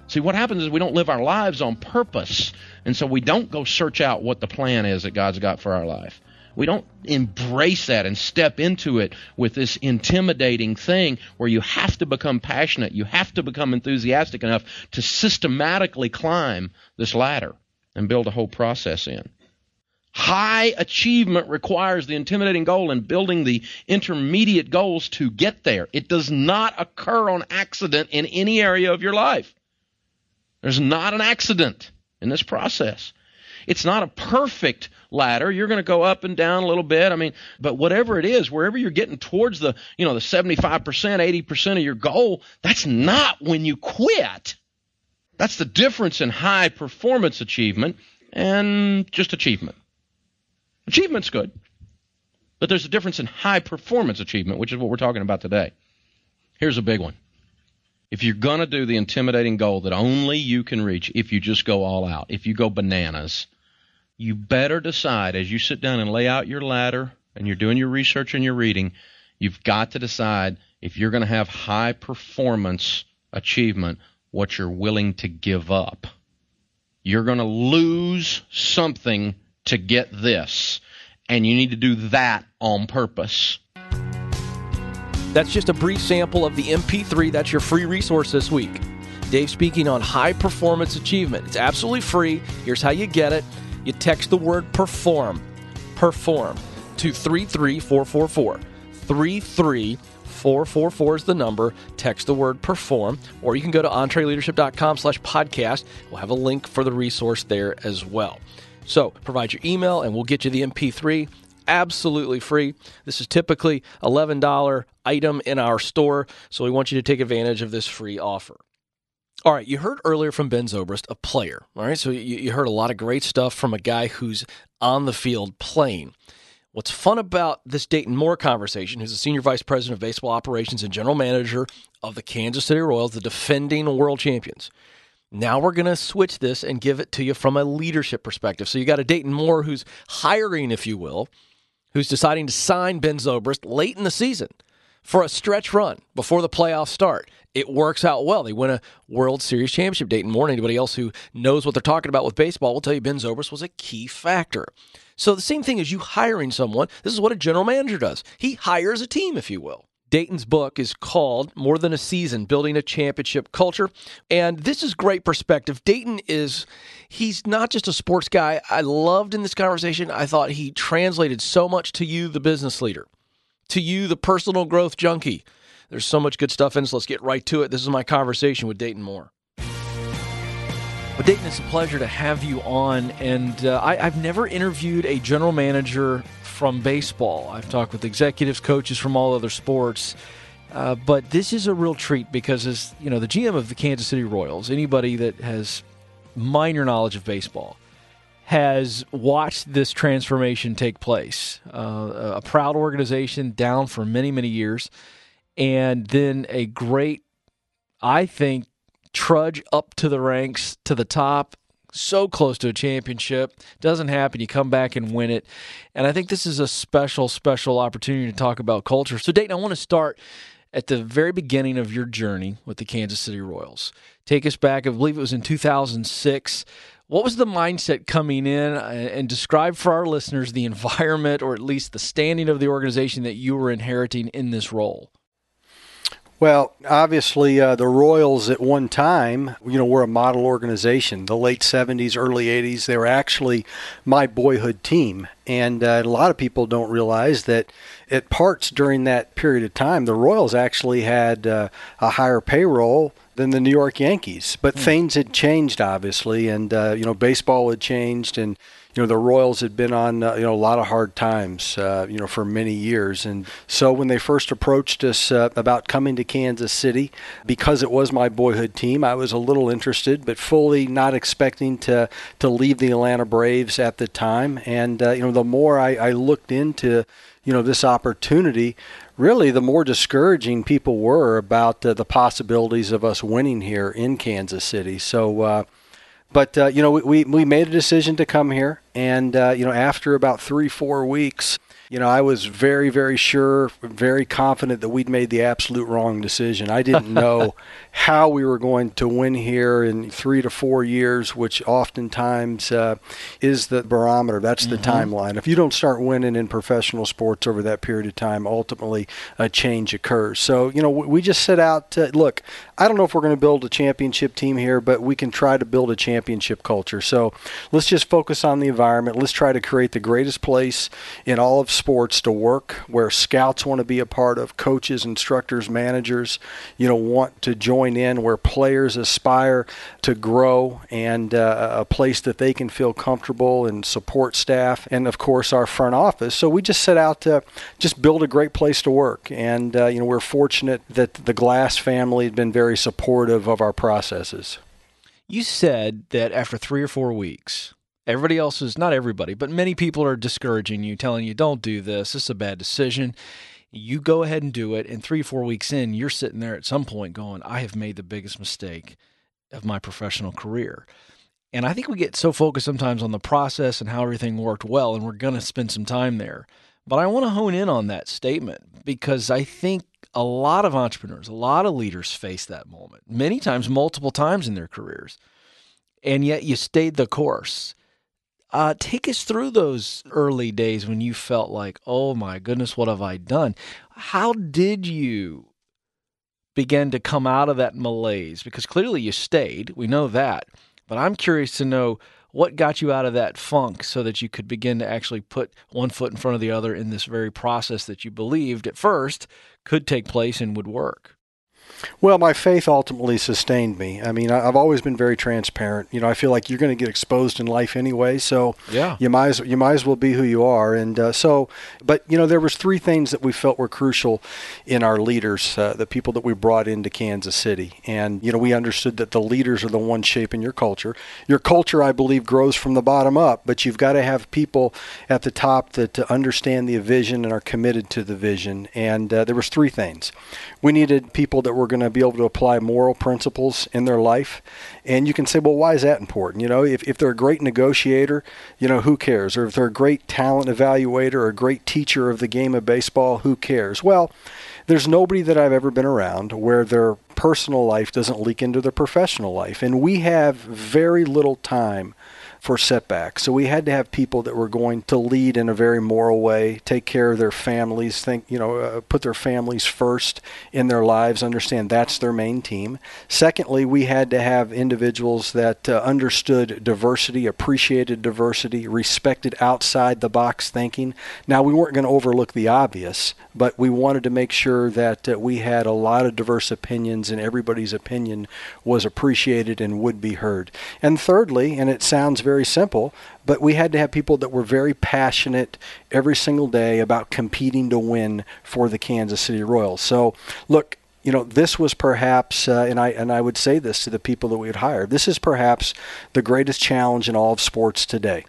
See, what happens is we don't live our lives on purpose, and so we don't go search out what the plan is that God's got for our life. We don't embrace that and step into it with this intimidating thing where you have to become passionate, you have to become enthusiastic enough to systematically climb this ladder and build a whole process in. High achievement requires the intimidating goal and building the intermediate goals to get there. It does not occur on accident in any area of your life. There's not an accident in this process. It's not a perfect ladder. You're going to go up and down a little bit. I mean, but whatever it is, wherever you're getting towards the, you know, the 75%, 80% of your goal, that's not when you quit. That's the difference in high performance achievement and just achievement. Achievement's good. But there's a difference in high performance achievement, which is what we're talking about today. Here's a big one. If you're going to do the intimidating goal that only you can reach if you just go all out, if you go bananas, you better decide as you sit down and lay out your ladder and you're doing your research and your reading, you've got to decide if you're going to have high performance achievement, what you're willing to give up. You're going to lose something to get this. And you need to do that on purpose. That's just a brief sample of the MP3. That's your free resource this week. Dave speaking on high performance achievement. It's absolutely free. Here's how you get it you text the word perform, perform to 33444. 33444 is the number. Text the word perform, or you can go to entreleadership.com slash podcast. We'll have a link for the resource there as well. So provide your email and we'll get you the MP3 absolutely free. This is typically $11 item in our store, so we want you to take advantage of this free offer. All right, you heard earlier from Ben Zobrist, a player. All right, so you, you heard a lot of great stuff from a guy who's on the field playing. What's fun about this Dayton Moore conversation, who's the senior vice president of baseball operations and general manager of the Kansas City Royals, the defending world champions. Now we're going to switch this and give it to you from a leadership perspective. So you got a Dayton Moore who's hiring, if you will, who's deciding to sign Ben Zobrist late in the season for a stretch run before the playoffs start. It works out well. They win a World Series championship. Dayton Moore, and anybody else who knows what they're talking about with baseball will tell you Ben Zobrist was a key factor. So the same thing as you hiring someone, this is what a general manager does. He hires a team, if you will. Dayton's book is called More Than a Season Building a Championship Culture. And this is great perspective. Dayton is, he's not just a sports guy. I loved in this conversation, I thought he translated so much to you, the business leader, to you, the personal growth junkie. There's so much good stuff in this. Let's get right to it. This is my conversation with Dayton Moore. Well, Dayton, it's a pleasure to have you on. And uh, I, I've never interviewed a general manager from baseball. I've talked with executives, coaches from all other sports. Uh, but this is a real treat because, as you know, the GM of the Kansas City Royals, anybody that has minor knowledge of baseball, has watched this transformation take place. Uh, a proud organization down for many, many years, and then a great, I think, trudge up to the ranks to the top so close to a championship. Doesn't happen. You come back and win it. And I think this is a special, special opportunity to talk about culture. So, Dayton, I want to start at the very beginning of your journey with the Kansas City Royals. Take us back, I believe it was in 2006. What was the mindset coming in uh, and describe for our listeners the environment or at least the standing of the organization that you were inheriting in this role? Well, obviously, uh, the Royals at one time, you know, were a model organization. The late 70s, early 80s, they were actually my boyhood team. And uh, a lot of people don't realize that at parts during that period of time, the Royals actually had uh, a higher payroll than the New York Yankees. But mm. things had changed, obviously, and, uh, you know, baseball had changed. And, you know the Royals had been on uh, you know a lot of hard times uh, you know for many years. And so when they first approached us uh, about coming to Kansas City because it was my boyhood team I was a little interested but fully not expecting to to leave the Atlanta Braves at the time. And uh, you know the more I, I looked into you know this opportunity really the more discouraging people were about uh, the possibilities of us winning here in Kansas City. So uh, but uh, you know, we, we made a decision to come here, and uh, you know, after about three four weeks, you know, I was very, very sure, very confident that we'd made the absolute wrong decision. I didn't know how we were going to win here in three to four years, which oftentimes uh, is the barometer. That's the mm-hmm. timeline. If you don't start winning in professional sports over that period of time, ultimately a change occurs. So, you know, we just set out to look. I don't know if we're going to build a championship team here, but we can try to build a championship culture. So let's just focus on the environment. Let's try to create the greatest place in all of sports to work where scouts want to be a part of, coaches, instructors, managers, you know, want to join in, where players aspire to grow, and uh, a place that they can feel comfortable and support staff, and of course our front office. So we just set out to just build a great place to work, and uh, you know we're fortunate that the Glass family has been very supportive of our processes. You said that after three or four weeks, Everybody else is not everybody, but many people are discouraging you, telling you, don't do this. This is a bad decision. You go ahead and do it. And three, or four weeks in, you're sitting there at some point going, I have made the biggest mistake of my professional career. And I think we get so focused sometimes on the process and how everything worked well, and we're going to spend some time there. But I want to hone in on that statement because I think a lot of entrepreneurs, a lot of leaders face that moment, many times, multiple times in their careers. And yet you stayed the course. Uh, take us through those early days when you felt like, oh my goodness, what have I done? How did you begin to come out of that malaise? Because clearly you stayed, we know that. But I'm curious to know what got you out of that funk so that you could begin to actually put one foot in front of the other in this very process that you believed at first could take place and would work. Well, my faith ultimately sustained me. I mean, I've always been very transparent. You know, I feel like you're going to get exposed in life anyway, so yeah. you might as, you might as well be who you are. And uh, so, but you know, there was three things that we felt were crucial in our leaders, uh, the people that we brought into Kansas City. And you know, we understood that the leaders are the ones shaping your culture. Your culture, I believe, grows from the bottom up, but you've got to have people at the top that understand the vision and are committed to the vision. And uh, there was three things. We needed people that were going to be able to apply moral principles in their life. And you can say, well, why is that important? You know, if, if they're a great negotiator, you know, who cares? Or if they're a great talent evaluator or a great teacher of the game of baseball, who cares? Well, there's nobody that I've ever been around where their personal life doesn't leak into their professional life. And we have very little time for setbacks. So we had to have people that were going to lead in a very moral way, take care of their families, think, you know, uh, put their families first in their lives, understand that's their main team. Secondly, we had to have individuals that uh, understood diversity, appreciated diversity, respected outside the box thinking. Now, we weren't going to overlook the obvious, but we wanted to make sure that uh, we had a lot of diverse opinions and everybody's opinion was appreciated and would be heard. And thirdly, and it sounds very very simple, but we had to have people that were very passionate every single day about competing to win for the Kansas City Royals. So, look, you know, this was perhaps, uh, and I and I would say this to the people that we had hired. This is perhaps the greatest challenge in all of sports today.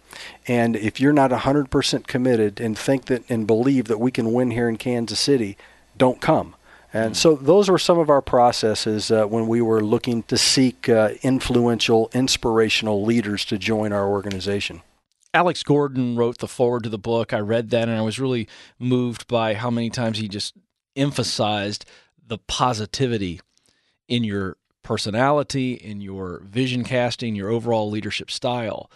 And if you're not 100% committed and think that and believe that we can win here in Kansas City, don't come. And so those were some of our processes uh, when we were looking to seek uh, influential, inspirational leaders to join our organization. Alex Gordon wrote the foreword to the book. I read that and I was really moved by how many times he just emphasized the positivity in your personality, in your vision casting, your overall leadership style.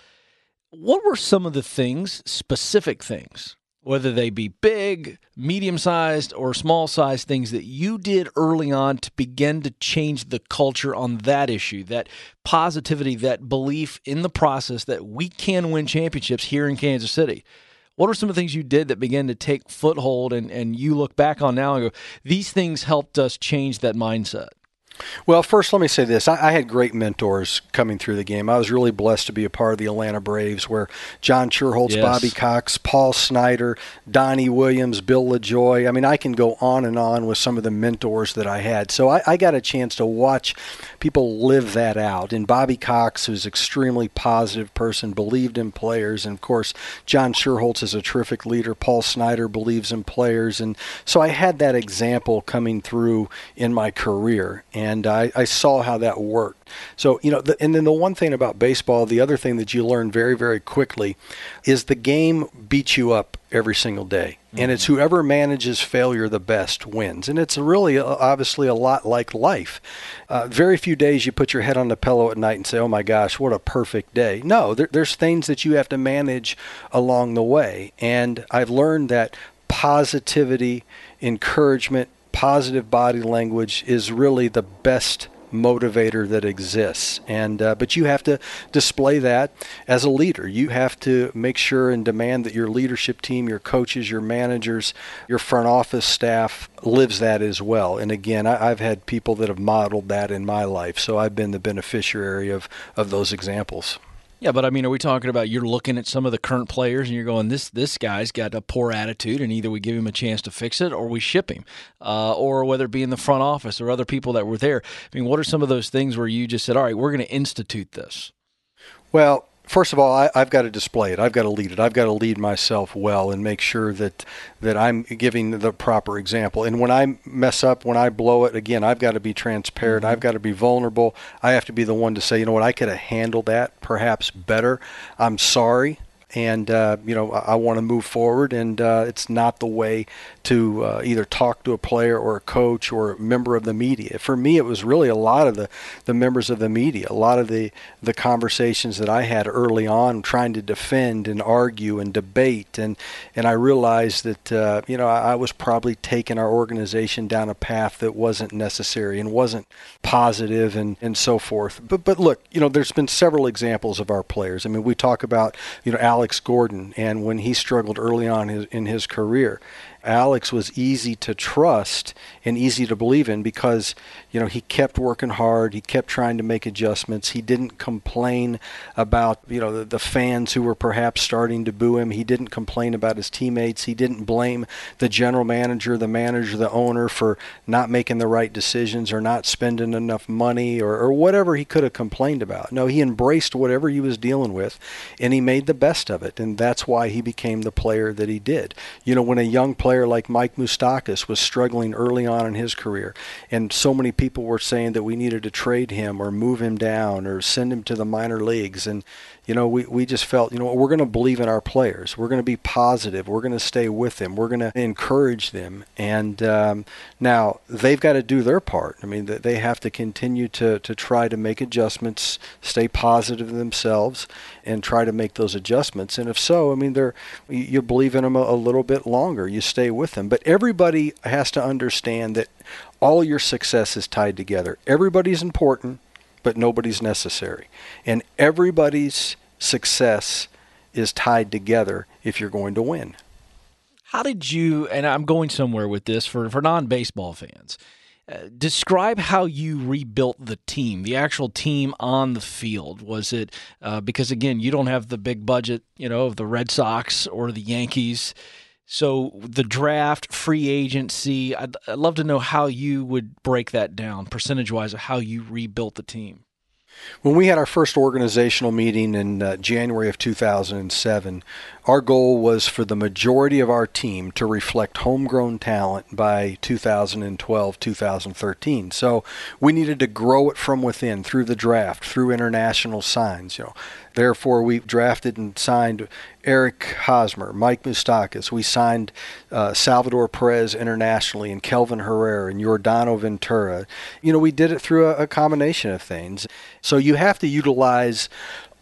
What were some of the things, specific things, whether they be big, medium sized, or small sized things that you did early on to begin to change the culture on that issue, that positivity, that belief in the process that we can win championships here in Kansas City. What are some of the things you did that began to take foothold and, and you look back on now and go, these things helped us change that mindset? Well, first, let me say this. I, I, had great mentors coming through the game. I was really blessed to be a part of the Atlanta Braves, where John Schuerholz, yes. Bobby Cox, Paul Snyder, Donnie Williams, Bill Lajoie. I mean, I can go on and on with some of the mentors that I had. So I, I got a chance to watch people live that out. And Bobby Cox, who's an extremely positive person, believed in players. And of course, John Schuerholz is a terrific leader. Paul Snyder believes in players. And so I had that example coming through in my career. And and I, I saw how that worked. So, you know, the, and then the one thing about baseball, the other thing that you learn very, very quickly is the game beats you up every single day. Mm-hmm. And it's mm-hmm. whoever manages failure the best wins. And it's really, uh, obviously, a lot like life. Uh, very few days you put your head on the pillow at night and say, oh my gosh, what a perfect day. No, there, there's things that you have to manage along the way. And I've learned that positivity, encouragement, positive body language is really the best motivator that exists. And uh, but you have to display that as a leader. You have to make sure and demand that your leadership team your coaches your managers your front office staff lives that as well. And again I, have had people that have modeled that in my life. So i've been the beneficiary of of those examples yeah, but I mean, are we talking about you're looking at some of the current players and you're going, this this guy's got a poor attitude, and either we give him a chance to fix it or we ship him, uh, or whether it be in the front office or other people that were there. I mean, what are some of those things where you just said, all right, we're going to institute this? Well, first of all, I, have got to display it. I've got to lead it. I've got to lead myself well and make sure that that I'm giving the proper example. And when I mess up, when I blow it, again, I've got to be transparent. Mm-hmm. I've got to be vulnerable. I have to be the one to say, you know what, I could have handled that perhaps better. I'm sorry. and uh, you know I, I want to move forward, and uh, it's not the way to uh, either talk to a player or a coach or a member of the media. For me, it was really a lot of the, the members of the media, a lot of the the conversations that I had early on, trying to defend and argue and debate, and and I realized that uh, you know I, I was probably taking our organization down a path that wasn't necessary and wasn't positive and and so forth. But but look, you know, there's been several examples of our players. I mean, we talk about you know Alex Gordon and when he struggled early on his, in his career. Alex was easy to trust and easy to believe in because you know he kept working hard he kept trying to make adjustments he didn't complain about you know the, the, fans who were perhaps starting to boo him he didn't complain about his teammates he didn't blame the general manager the manager the owner for not making the right decisions or not spending enough money or, or whatever he could have complained about. No he embraced whatever he was dealing with and he made the best of it and that's why he became the player that he did. You know when a young player like Mike Moustakas was struggling early on in his career and so many people were saying that we needed to trade him or move him down or send him to the minor leagues. And, you know, we, we just felt, you know, we're going to believe in our players. We're going to be positive. We're going to stay with them. We're going to encourage them. And um, now they've got to do their part. I mean, they have to continue to, to try to make adjustments, stay positive themselves, and try to make those adjustments. And if so, I mean, they're you believe in them a, a little bit longer. You stay with them. But everybody has to understand that all your success is tied together. Everybody's important, but nobody's necessary. And everybody's success is tied together if you're going to win. How did you, and I'm going somewhere with this for, for non baseball fans, uh, describe how you rebuilt the team, the actual team on the field. Was it uh, because, again, you don't have the big budget, you know, of the Red Sox or the Yankees? So the draft, free agency, I'd, I'd love to know how you would break that down percentage wise of how you rebuilt the team. When we had our first organizational meeting in uh, January of 2007, our goal was for the majority of our team to reflect homegrown talent by 2012 2013. So we needed to grow it from within through the draft, through international signs. You know, therefore we drafted and signed Eric Hosmer, Mike Moustakas. We signed uh, Salvador Perez internationally, and Kelvin Herrera, and Yordano Ventura. You know, we did it through a, a combination of things. So you have to utilize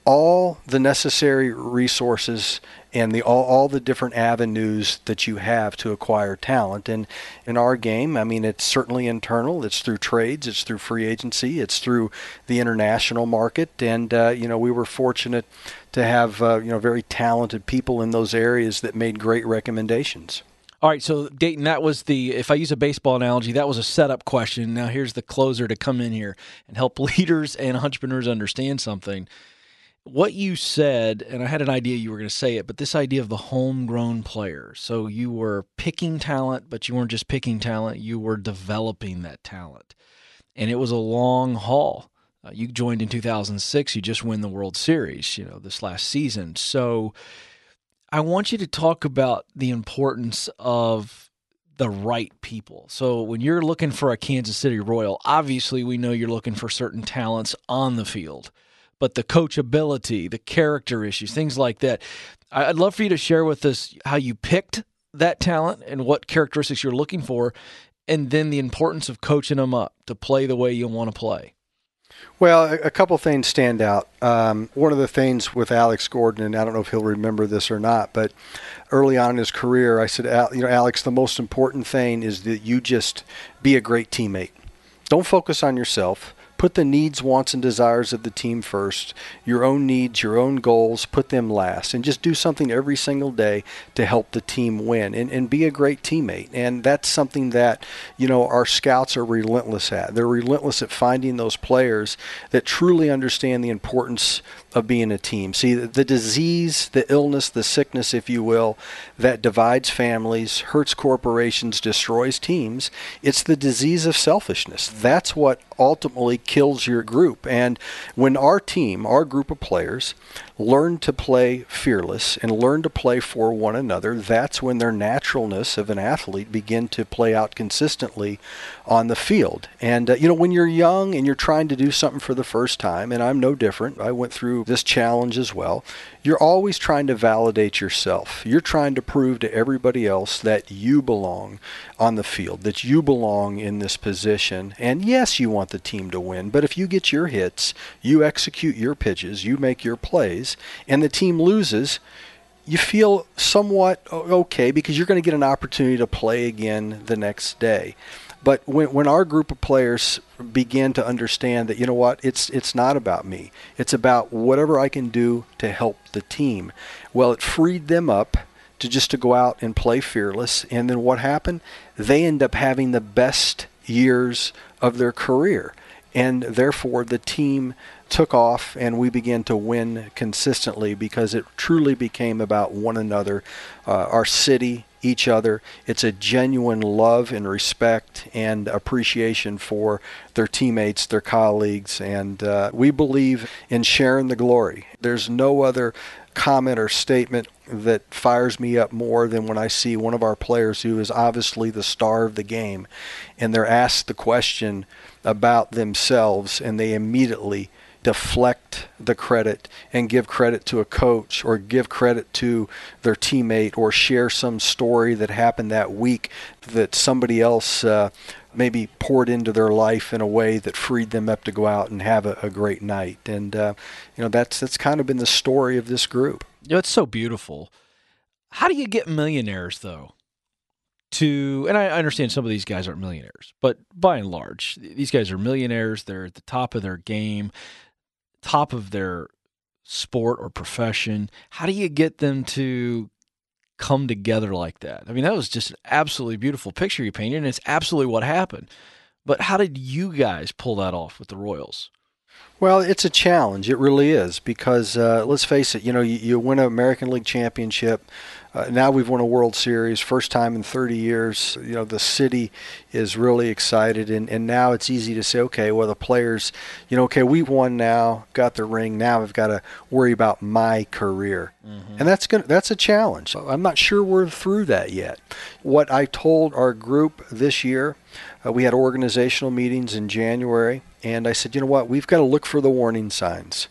all the necessary resources and the all, all the different avenues that you have to acquire talent. And in our game, I mean, it's certainly internal. It's through trades. It's through free agency. It's through the international market. And uh, you know, we were fortunate to have uh, you know very talented people in those areas that made great recommendations. All right, so Dayton, that was the if I use a baseball analogy, that was a setup question. Now here's the closer to come in here and help leaders and entrepreneurs understand something. What you said, and I had an idea you were going to say it, but this idea of the homegrown player. So you were picking talent, but you weren't just picking talent, you were developing that talent. And it was a long haul. Uh, you joined in 2006. You just win the World Series, you know, this last season. So I want you to talk about the importance of the right people. So when you're looking for a Kansas City Royal, obviously we know you're looking for certain talents on the field, but the coachability, the character issues, things like that. I'd love for you to share with us how you picked that talent and what characteristics you're looking for, and then the importance of coaching them up to play the way you want to play. Well, a, couple things stand out. Um, one of the things with Alex Gordon, and I don't know if he'll remember this or not, but early on in his career, I said, you know, Alex, the most important thing is that you just be a great teammate. Don't focus on yourself put the needs, wants, and desires of the team first. Your own needs, your own goals, put them last. And just do something every single day to help the team win and, and be a great teammate. And that's something that, you know, our scouts are relentless at. They're relentless at finding those players that truly understand the importance of being a team. See, the disease, the illness, the sickness, if you will, that divides families, hurts corporations, destroys teams, it's the disease of selfishness. That's what ultimately kills your group. And when our team, our group of players, learn to play fearless and learn to play for one another, that's when their naturalness of an athlete begin to play out consistently on the field. And uh, you know, when you're young and you're trying to do something for the first time, and I'm no different. I went through this challenge as well. You're always trying to validate yourself. You're trying to prove to everybody else that you belong on the field, that you belong in this position. And yes, you want the team to win, but if you get your hits, you execute your pitches, you make your plays, and the team loses, you feel somewhat okay because you're going to get an opportunity to play again the next day. But when, when our group of players begin to understand that, you know what, it's, it's not about me, it's about whatever I can do to help the team, well, it freed them up to just to go out and play fearless. And then what happened? They end up having the best years of their career. And therefore, the team took off and we began to win consistently because it truly became about one another, uh, our city, each other. It's a genuine love and respect and appreciation for their teammates, their colleagues, and uh, we believe in sharing the glory. There's no other comment or statement that fires me up more than when I see one of our players who is obviously the star of the game and they're asked the question about themselves and they immediately deflect the credit and give credit to a coach or give credit to their teammate or share some story that happened that week that somebody else uh, maybe poured into their life in a way that freed them up to go out and have a, a great night. And uh, you know that's that's kind of been the story of this group. You know, it's so beautiful. How do you get millionaires though? To and I understand some of these guys aren't millionaires, but by and large, these guys are millionaires. They're at the top of their game top of their sport or profession. How do you get them to come together like that? I mean, that was just an absolutely beautiful picture you painted, and it's absolutely what happened. But how did you guys pull that off with the Royals? Well, it's a challenge. It really is because uh, let's face it. You know, you, you win an American League championship. Uh, now we've won a World Series, first time in 30 years. You know, the city is really excited, and, and now it's easy to say, okay, well, the players, you know, okay, we've won now, got the ring. Now I've got to worry about my career, mm-hmm. and that's gonna that's a challenge. I'm not sure we're through that yet. What I told our group this year, uh, we had organizational meetings in January and I said, you know what? We've got to look for the warning signs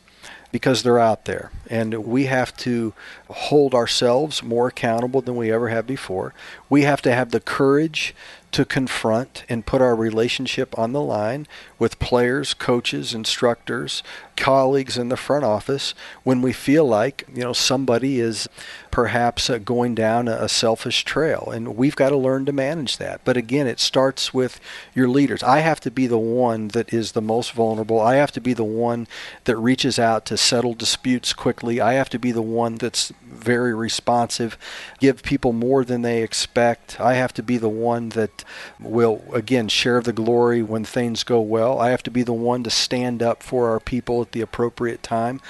because they're out there. And we have to hold ourselves more accountable than we ever have before. We have to have the courage to confront and put our relationship on the line with players, coaches, instructors, colleagues in the front office when we feel like, you know, somebody is perhaps uh, going down a, a selfish trail and we've got to learn to manage that. But again, it starts with your leaders. I have to be the one that is the most vulnerable. I have to be the one that reaches out to settle disputes quickly. I have to be the one that's very responsive, give people more than they expect. I have to be the one that will, again, share the glory when things go well. I have to be the one to stand up for our people at the appropriate time.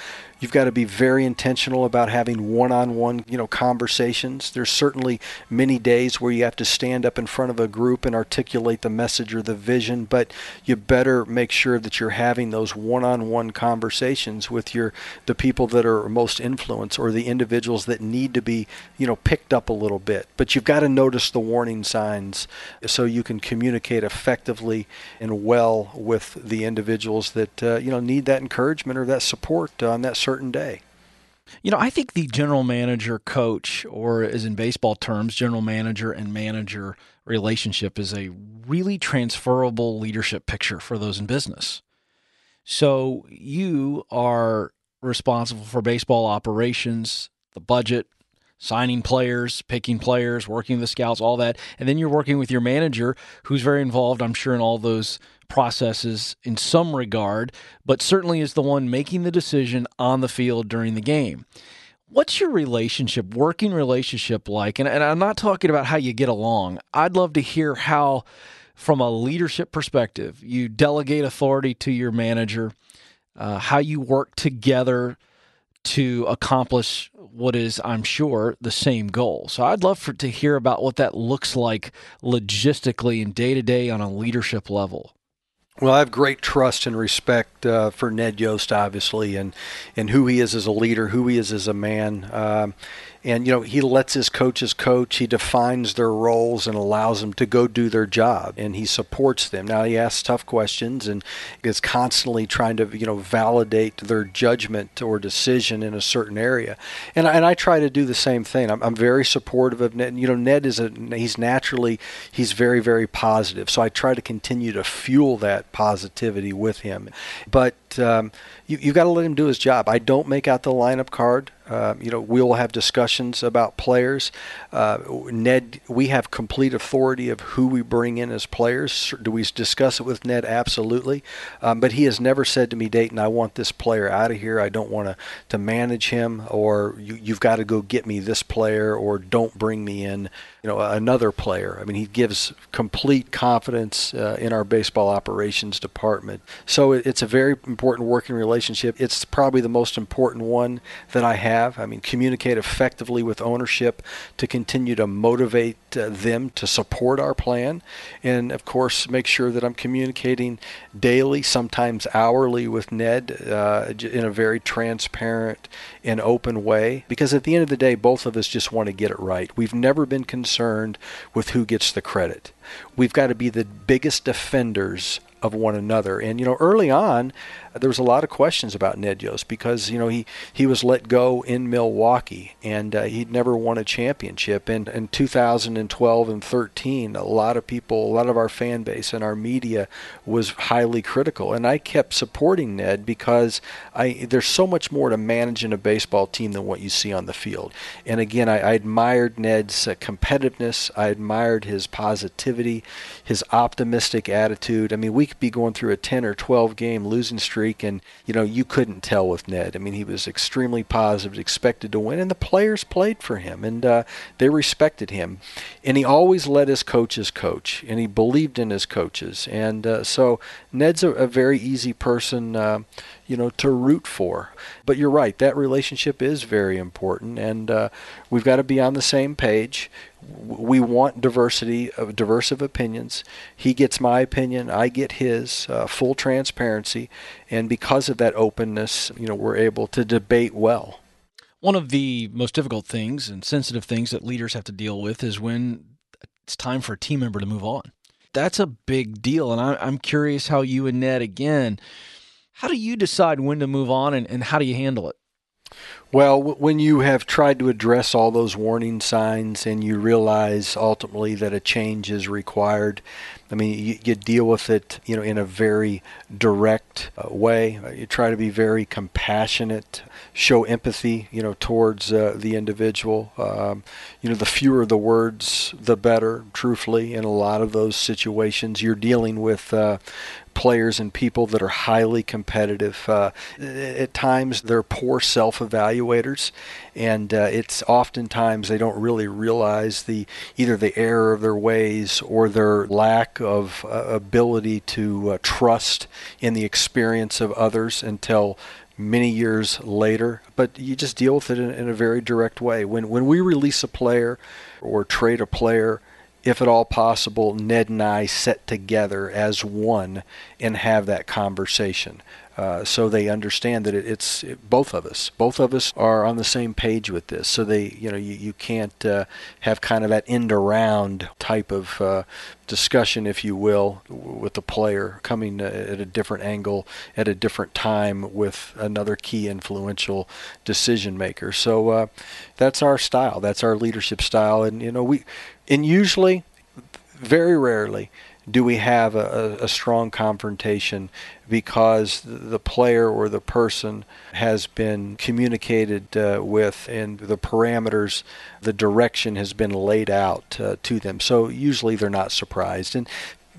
You've got to be very intentional about having one-on-one, you know, conversations. There's certainly many days where you have to stand up in front of a group and articulate the message or the vision, but you better make sure that you're having those one-on-one conversations with your the people that are most influenced or the individuals that need to be, you know, picked up a little bit. But you've got to notice the warning signs so you can communicate effectively and well with the individuals that uh, you know need that encouragement or that support on that certain certain day. You know, I think the general manager coach, or as in baseball terms, general manager and manager relationship is a really transferable leadership picture for those in business. So you are responsible for baseball operations, the budget, signing players, picking players, working the scouts, all that. And then you're working with your manager who's very involved, I'm sure, in all those processes in some regard, but certainly is the one making the decision on the field during the game. What's your relationship, working relationship like? And, and I'm not talking about how you get along. I'd love to hear how, from a leadership perspective, you delegate authority to your manager, uh, how you work together to accomplish what is, I'm sure, the same goal. So I'd love for, to hear about what that looks like logistically and day to day on a leadership level. Well, I have great trust and respect uh, for Ned Yost, obviously, and and who he is as a leader, who he is as a man. Um, and you know he lets his coaches coach. He defines their roles and allows them to go do their job and he supports them. Now he asks tough questions and is constantly trying to you know validate their judgment or decision in a certain area. And, and I try to do the same thing. I'm, I'm very supportive of Ned. You know Ned is a he's naturally he's very very positive. So I try to continue to fuel that positivity with him. But um, you, you've got to let him do his job I don't make out the lineup card uh, you know, we'll have discussions about players. Uh, Ned, we have complete authority of who we bring in as players. Do we discuss it with Ned? Absolutely. Um, but he has never said to me, Dayton, I want this player out of here. I don't want to, to manage him, or you, you've got to go get me this player, or don't bring me in you know another player. I mean, he gives complete confidence uh, in our baseball operations department. So it's a very important working relationship. It's probably the most important one that I have. I mean, communicate effectively with ownership to continue to motivate uh, them to support our plan, and of course, make sure that I'm communicating daily, sometimes hourly, with Ned uh, in a very transparent and open way. Because at the end of the day, both of us just want to get it right. We've never been concerned with who gets the credit. We've got to be the biggest defenders of one another. And you know, early on, there was a lot of questions about Ned Yost because you know he he was let go in Milwaukee and uh, he'd never won a championship. And in 2012 and 13, a lot of people, a lot of our fan base and our media was highly critical. And I kept supporting Ned because I there's so much more to managing a baseball team than what you see on the field. And again, I, I admired Ned's uh, competitiveness. I admired his positivity, his optimistic attitude. I mean, we could be going through a 10 or 12 game losing streak streak, and you know you couldn't tell with Ned. I mean, he was extremely positive, expected to win, and the players played for him, and uh, they respected him. And he always let his coaches coach, and he believed in his coaches, and uh, so Ned's a, a, very easy person. Uh, you know, to root for. But you're right, that relationship is very important, and uh, we've got to be on the same page we want diversity of diverse of opinions. He gets my opinion, I get his, uh, full transparency, and because of that openness, you know, we're able to debate well. One of the most difficult things and sensitive things that leaders have to deal with is when it's time for a team member to move on. That's a big deal, and I'm curious how you and Ned again. How do you decide when to move on, and, and how do you handle it? Well, when you have tried to address all those warning signs and you realize ultimately that a change is required, I mean, you, you deal with it, you know, in a very direct uh, way. You try to be very compassionate, show empathy, you know, towards uh, the individual. Um, you know, the fewer the words, the better. Truthfully, in a lot of those situations, you're dealing with uh, players and people that are highly competitive. Uh, at times, they're poor self evaluators, and uh, it's oftentimes they don't really realize the either the error of their ways or their lack of uh, ability to uh, trust in the experience of others until many years later. But you just deal with it in, in a very direct way. When when we release a player or trade a player if at all possible, Ned and I sit together as one and have that conversation. Uh, so they understand that it, it's it, both of us. Both of us are on the same page with this. So they, you know, you, you can't uh, have kind of that end around type of uh, discussion, if you will, with the player coming uh, at a different angle at a different time with another key influential decision maker. So uh, that's our style. That's our leadership style. And you know, we and usually, very rarely, do we have a, a, strong confrontation because the player or the person has been communicated uh, with and the parameters, the direction has been laid out uh, to them. So usually they're not surprised. And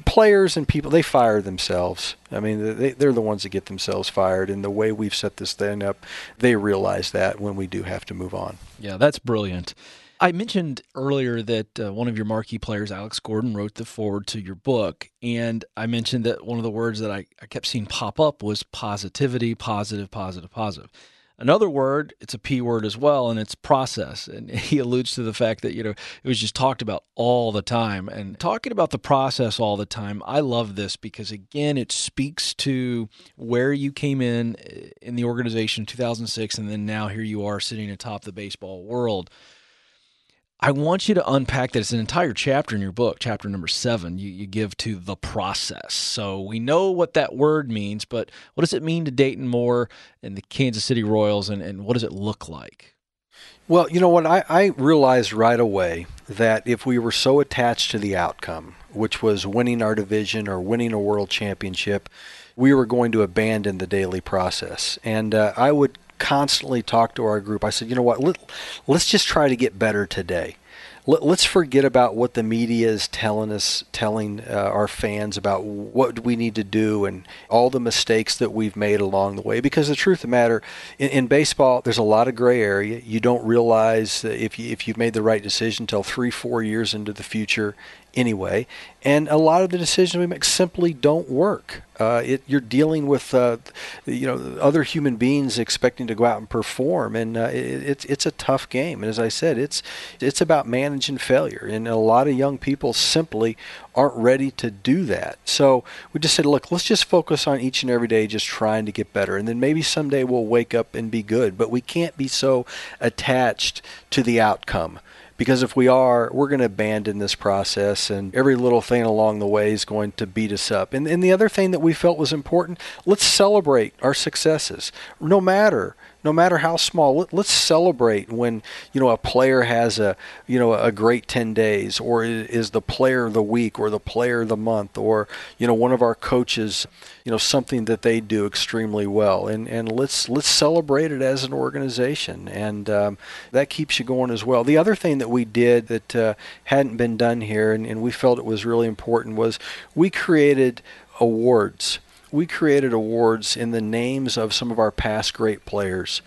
players and people, they fire themselves. I mean, they, they're the ones that get themselves fired. And the way we've set this thing up, they realize that when we do have to move on. Yeah, that's brilliant. I mentioned earlier that uh, one of your marquee players, Alex Gordon, wrote the foreword to your book. And I mentioned that one of the words that I, I kept seeing pop up was positivity, positive, positive, positive. Another word, it's a P word as well, and it's process. And he alludes to the fact that, you know, it was just talked about all the time. And talking about the process all the time, I love this because, again, it speaks to where you came in eh, in the organization in 2006, and then now here you are sitting atop the baseball world. I want you to unpack that. It's an entire chapter in your book, chapter number seven, you, you give to the process. So we know what that word means, but what does it mean to Dayton Moore and the Kansas City Royals, and, and what does it look like? Well, you know what? I, I realized right away that if we were so attached to the outcome, which was winning our division or winning a world championship, we were going to abandon the daily process. And uh, I would constantly talk to our group. I said, you know what, Let, us just try to get better today. Let, us forget about what the media is telling us, telling uh, our fans about what we need to do and all the mistakes that we've made along the way. Because the truth of the matter, in, in baseball, there's a lot of gray area. You don't realize if you, if you've made the right decision until three, four years into the future, anyway. And a lot of the decisions we make simply don't work. Uh, it, you're dealing with uh, you know other human beings expecting to go out and perform, and uh, it, it's it's a tough game. And as I said, it's it's about managing failure, and a lot of young people simply aren't ready to do that. So we just said, look, let's just focus on each and every day, just trying to get better, and then maybe someday we'll wake up and be good. But we can't be so attached to the outcome because if we are, we're going to abandon this process, and every little thing along the way is going to beat us up. And, and the other thing that we felt was important let's celebrate our successes, no matter no matter how small. Let, us celebrate when you know a player has a you know a great 10 days, or is the player of the week, or the player of the month, or you know one of our coaches, you know something that they do extremely well, and and let's let's celebrate it as an organization, and um, that keeps you going as well. The other thing that we did that uh, hadn't been done here, and, and we felt it was really important, was we created awards we created awards in the names of some of our past great players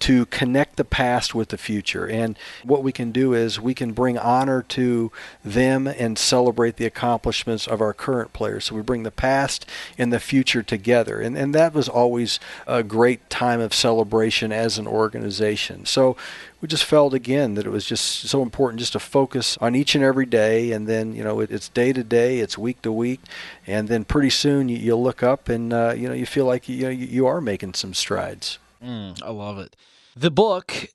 to connect the past with the future. And what we can do is we can bring honor to them and celebrate the accomplishments of our current players. So we bring the past and the future together. And, and that was always a great time of celebration as an organization. So we just felt again that it was just so important just to focus on each and every day and then you know it, it's day to day it's week to week and then pretty soon you, you look up and uh, you know you feel like you, know, you are making some strides mm, i love it the book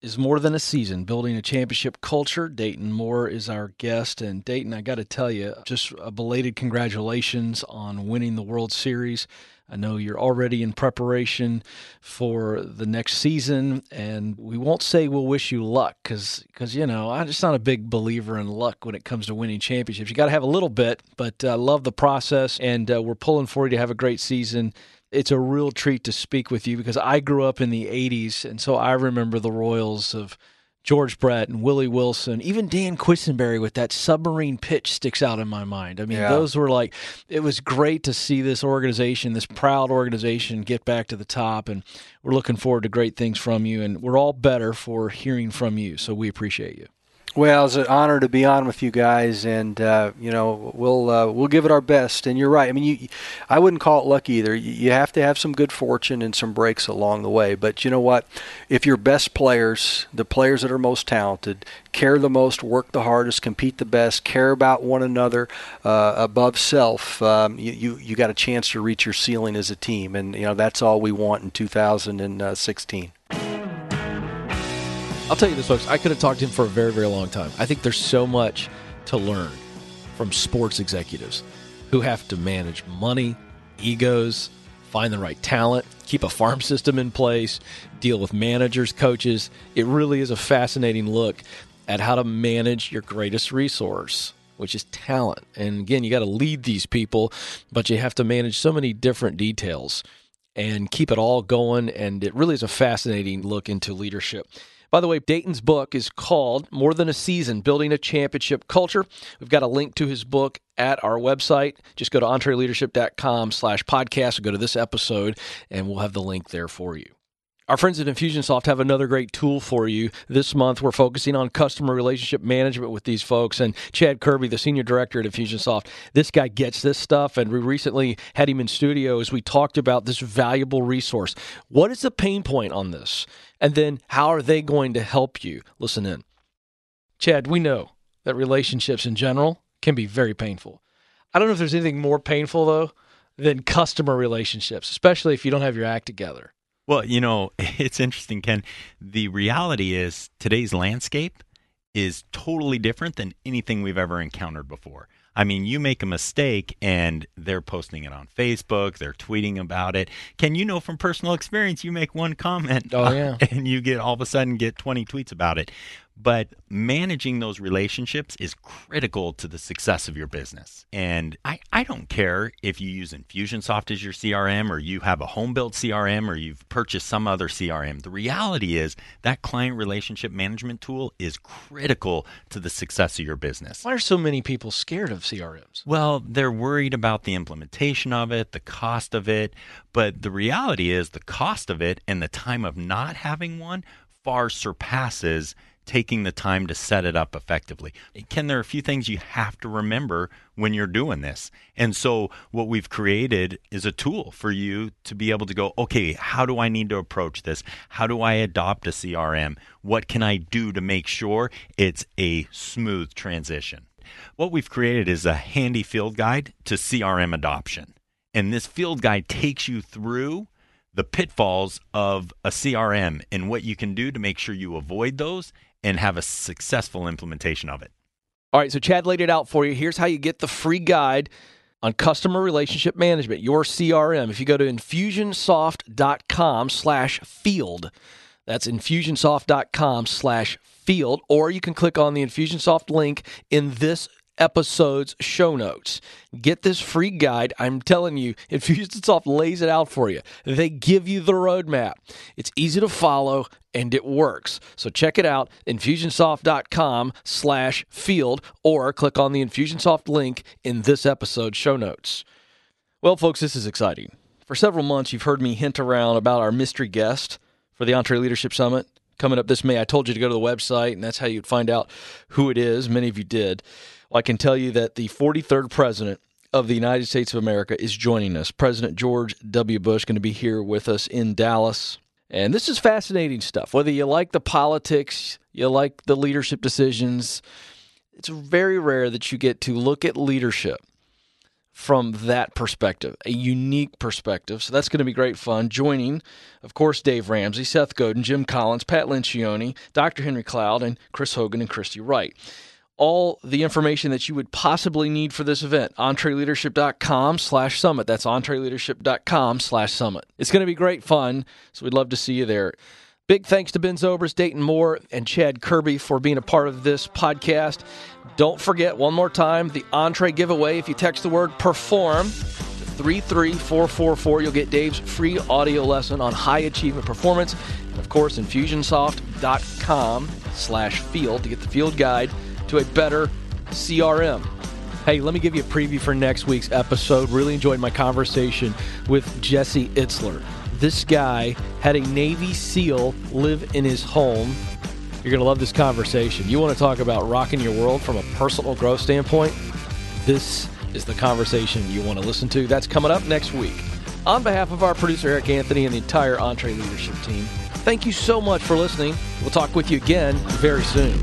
is more than a season building a championship culture. Dayton Moore is our guest. And Dayton, I got to tell you, just a belated congratulations on winning the World Series. I know you're already in preparation for the next season, and we won't say we'll wish you luck because, you know, I'm just not a big believer in luck when it comes to winning championships. You got to have a little bit, but I uh, love the process, and uh, we're pulling for you to have a great season it's a real treat to speak with you because I grew up in the 80s, and so I remember the Royals of George Brett and Willie Wilson, even Dan Quisenberry with that submarine pitch sticks out in my mind. I mean, yeah. those were like, it was great to see this organization, this proud organization, get back to the top. And we're looking forward to great things from you. And we're all better for hearing from you. So we appreciate you. Well, it's an honor to be on with you guys, and uh, you know we'll uh, we'll give it our best. And you're right. I mean, you, I wouldn't call it luck either. You have to have some good fortune and some breaks along the way. But you know what? If your best players, the players that are most talented, care the most, work the hardest, compete the best, care about one another uh, above self, um, you, you you got a chance to reach your ceiling as a team. And you know that's all we want in 2016. I'll tell you this, folks. I could have talked to him for a very, very long time. I think there's so much to learn from sports executives who have to manage money, egos, find the right talent, keep a farm system in place, deal with managers, coaches. It really is a fascinating look at how to manage your greatest resource, which is talent. And again, you got to lead these people, but you have to manage so many different details and keep it all going. And it really is a fascinating look into leadership. By the way, Dayton's book is called More Than a Season Building a Championship Culture. We've got a link to his book at our website. Just go to entreleadership.com slash podcast go to this episode, and we'll have the link there for you. Our friends at Infusionsoft have another great tool for you. This month, we're focusing on customer relationship management with these folks. And Chad Kirby, the senior director at Infusionsoft, this guy gets this stuff. And we recently had him in studio as we talked about this valuable resource. What is the pain point on this? And then how are they going to help you? Listen in. Chad, we know that relationships in general can be very painful. I don't know if there's anything more painful, though, than customer relationships, especially if you don't have your act together. Well, you know, it's interesting, Ken. The reality is today's landscape is totally different than anything we've ever encountered before. I mean, you make a mistake and they're posting it on Facebook, they're tweeting about it. Ken you know from personal experience you make one comment oh, yeah. and you get all of a sudden get 20 tweets about it. But managing those relationships is critical to the success of your business. And I, I don't care if you use Infusionsoft as your CRM or you have a home built CRM or you've purchased some other CRM. The reality is that client relationship management tool is critical to the success of your business. Why are so many people scared of CRMs? Well, they're worried about the implementation of it, the cost of it. But the reality is the cost of it and the time of not having one far surpasses taking the time to set it up effectively. Ken, there are a few things you have to remember when you're doing this. And so, what we've created is a tool for you to be able to go, okay, how do I need to approach this? How do I adopt a CRM? What can I do to make sure it's a smooth transition? What we've created is a handy field guide to CRM adoption. And this field guide takes you through the pitfalls of a CRM and what you can do to make sure you avoid those and have a successful implementation of it. All right, so Chad laid it out for you. Here's how you get the free guide on customer relationship management, your CRM. If you go to infusionsoft.com slash field, that's infusionsoft.com slash field, or you can click on the Infusionsoft link in this episode's show notes. Get this free guide. I'm telling you, Infusionsoft lays it out for you. They give you the roadmap. It's easy to follow and it works. So check it out, infusionsoft.com slash field, or click on the Infusionsoft link in this episode's show notes. Well, folks, this is exciting. For several months, you've heard me hint around about our mystery guest for the EntreLeadership Summit coming up this May. I told you to go to the website, and that's how you'd find out who it is. Many of you did. Well, I can tell you that the 43rd president of the United States of America is joining us. President George W. Bush going to be here with us in Dallas. And this is fascinating stuff. Whether you like the politics, you like the leadership decisions, it's very rare that you get to look at leadership from that perspective, a unique perspective. So that's going to be great fun. Joining, of course, Dave Ramsey, Seth Godin, Jim Collins, Pat Lencioni, Dr. Henry Cloud, and Chris Hogan and Christy Wright all the information that you would possibly need for this event. EntreLeadership.com slash summit. That's EntreLeadership.com slash summit. It's going to be great fun, so we'd love to see you there. Big thanks to Ben Zobrist, Dayton Moore, and Chad Kirby for being a part of this podcast. Don't forget, one more time, the entree giveaway. If you text the word perform, 33444, you'll get Dave's free audio lesson on high achievement performance. And of course, infusionsoft.com slash field to get the field guide to a better CRM. Hey, let me give you a preview for next week's episode. Really enjoyed my conversation with Jesse Itzler. This guy had a Navy SEAL live in his home. You're going to love this conversation. You want to talk about rocking your world from a personal growth standpoint? This is the conversation you want to listen to. That's coming up next week. On behalf of our producer, Eric Anthony, and the entire EntreLeadership team, thank you so much for listening. We'll talk with you again very soon.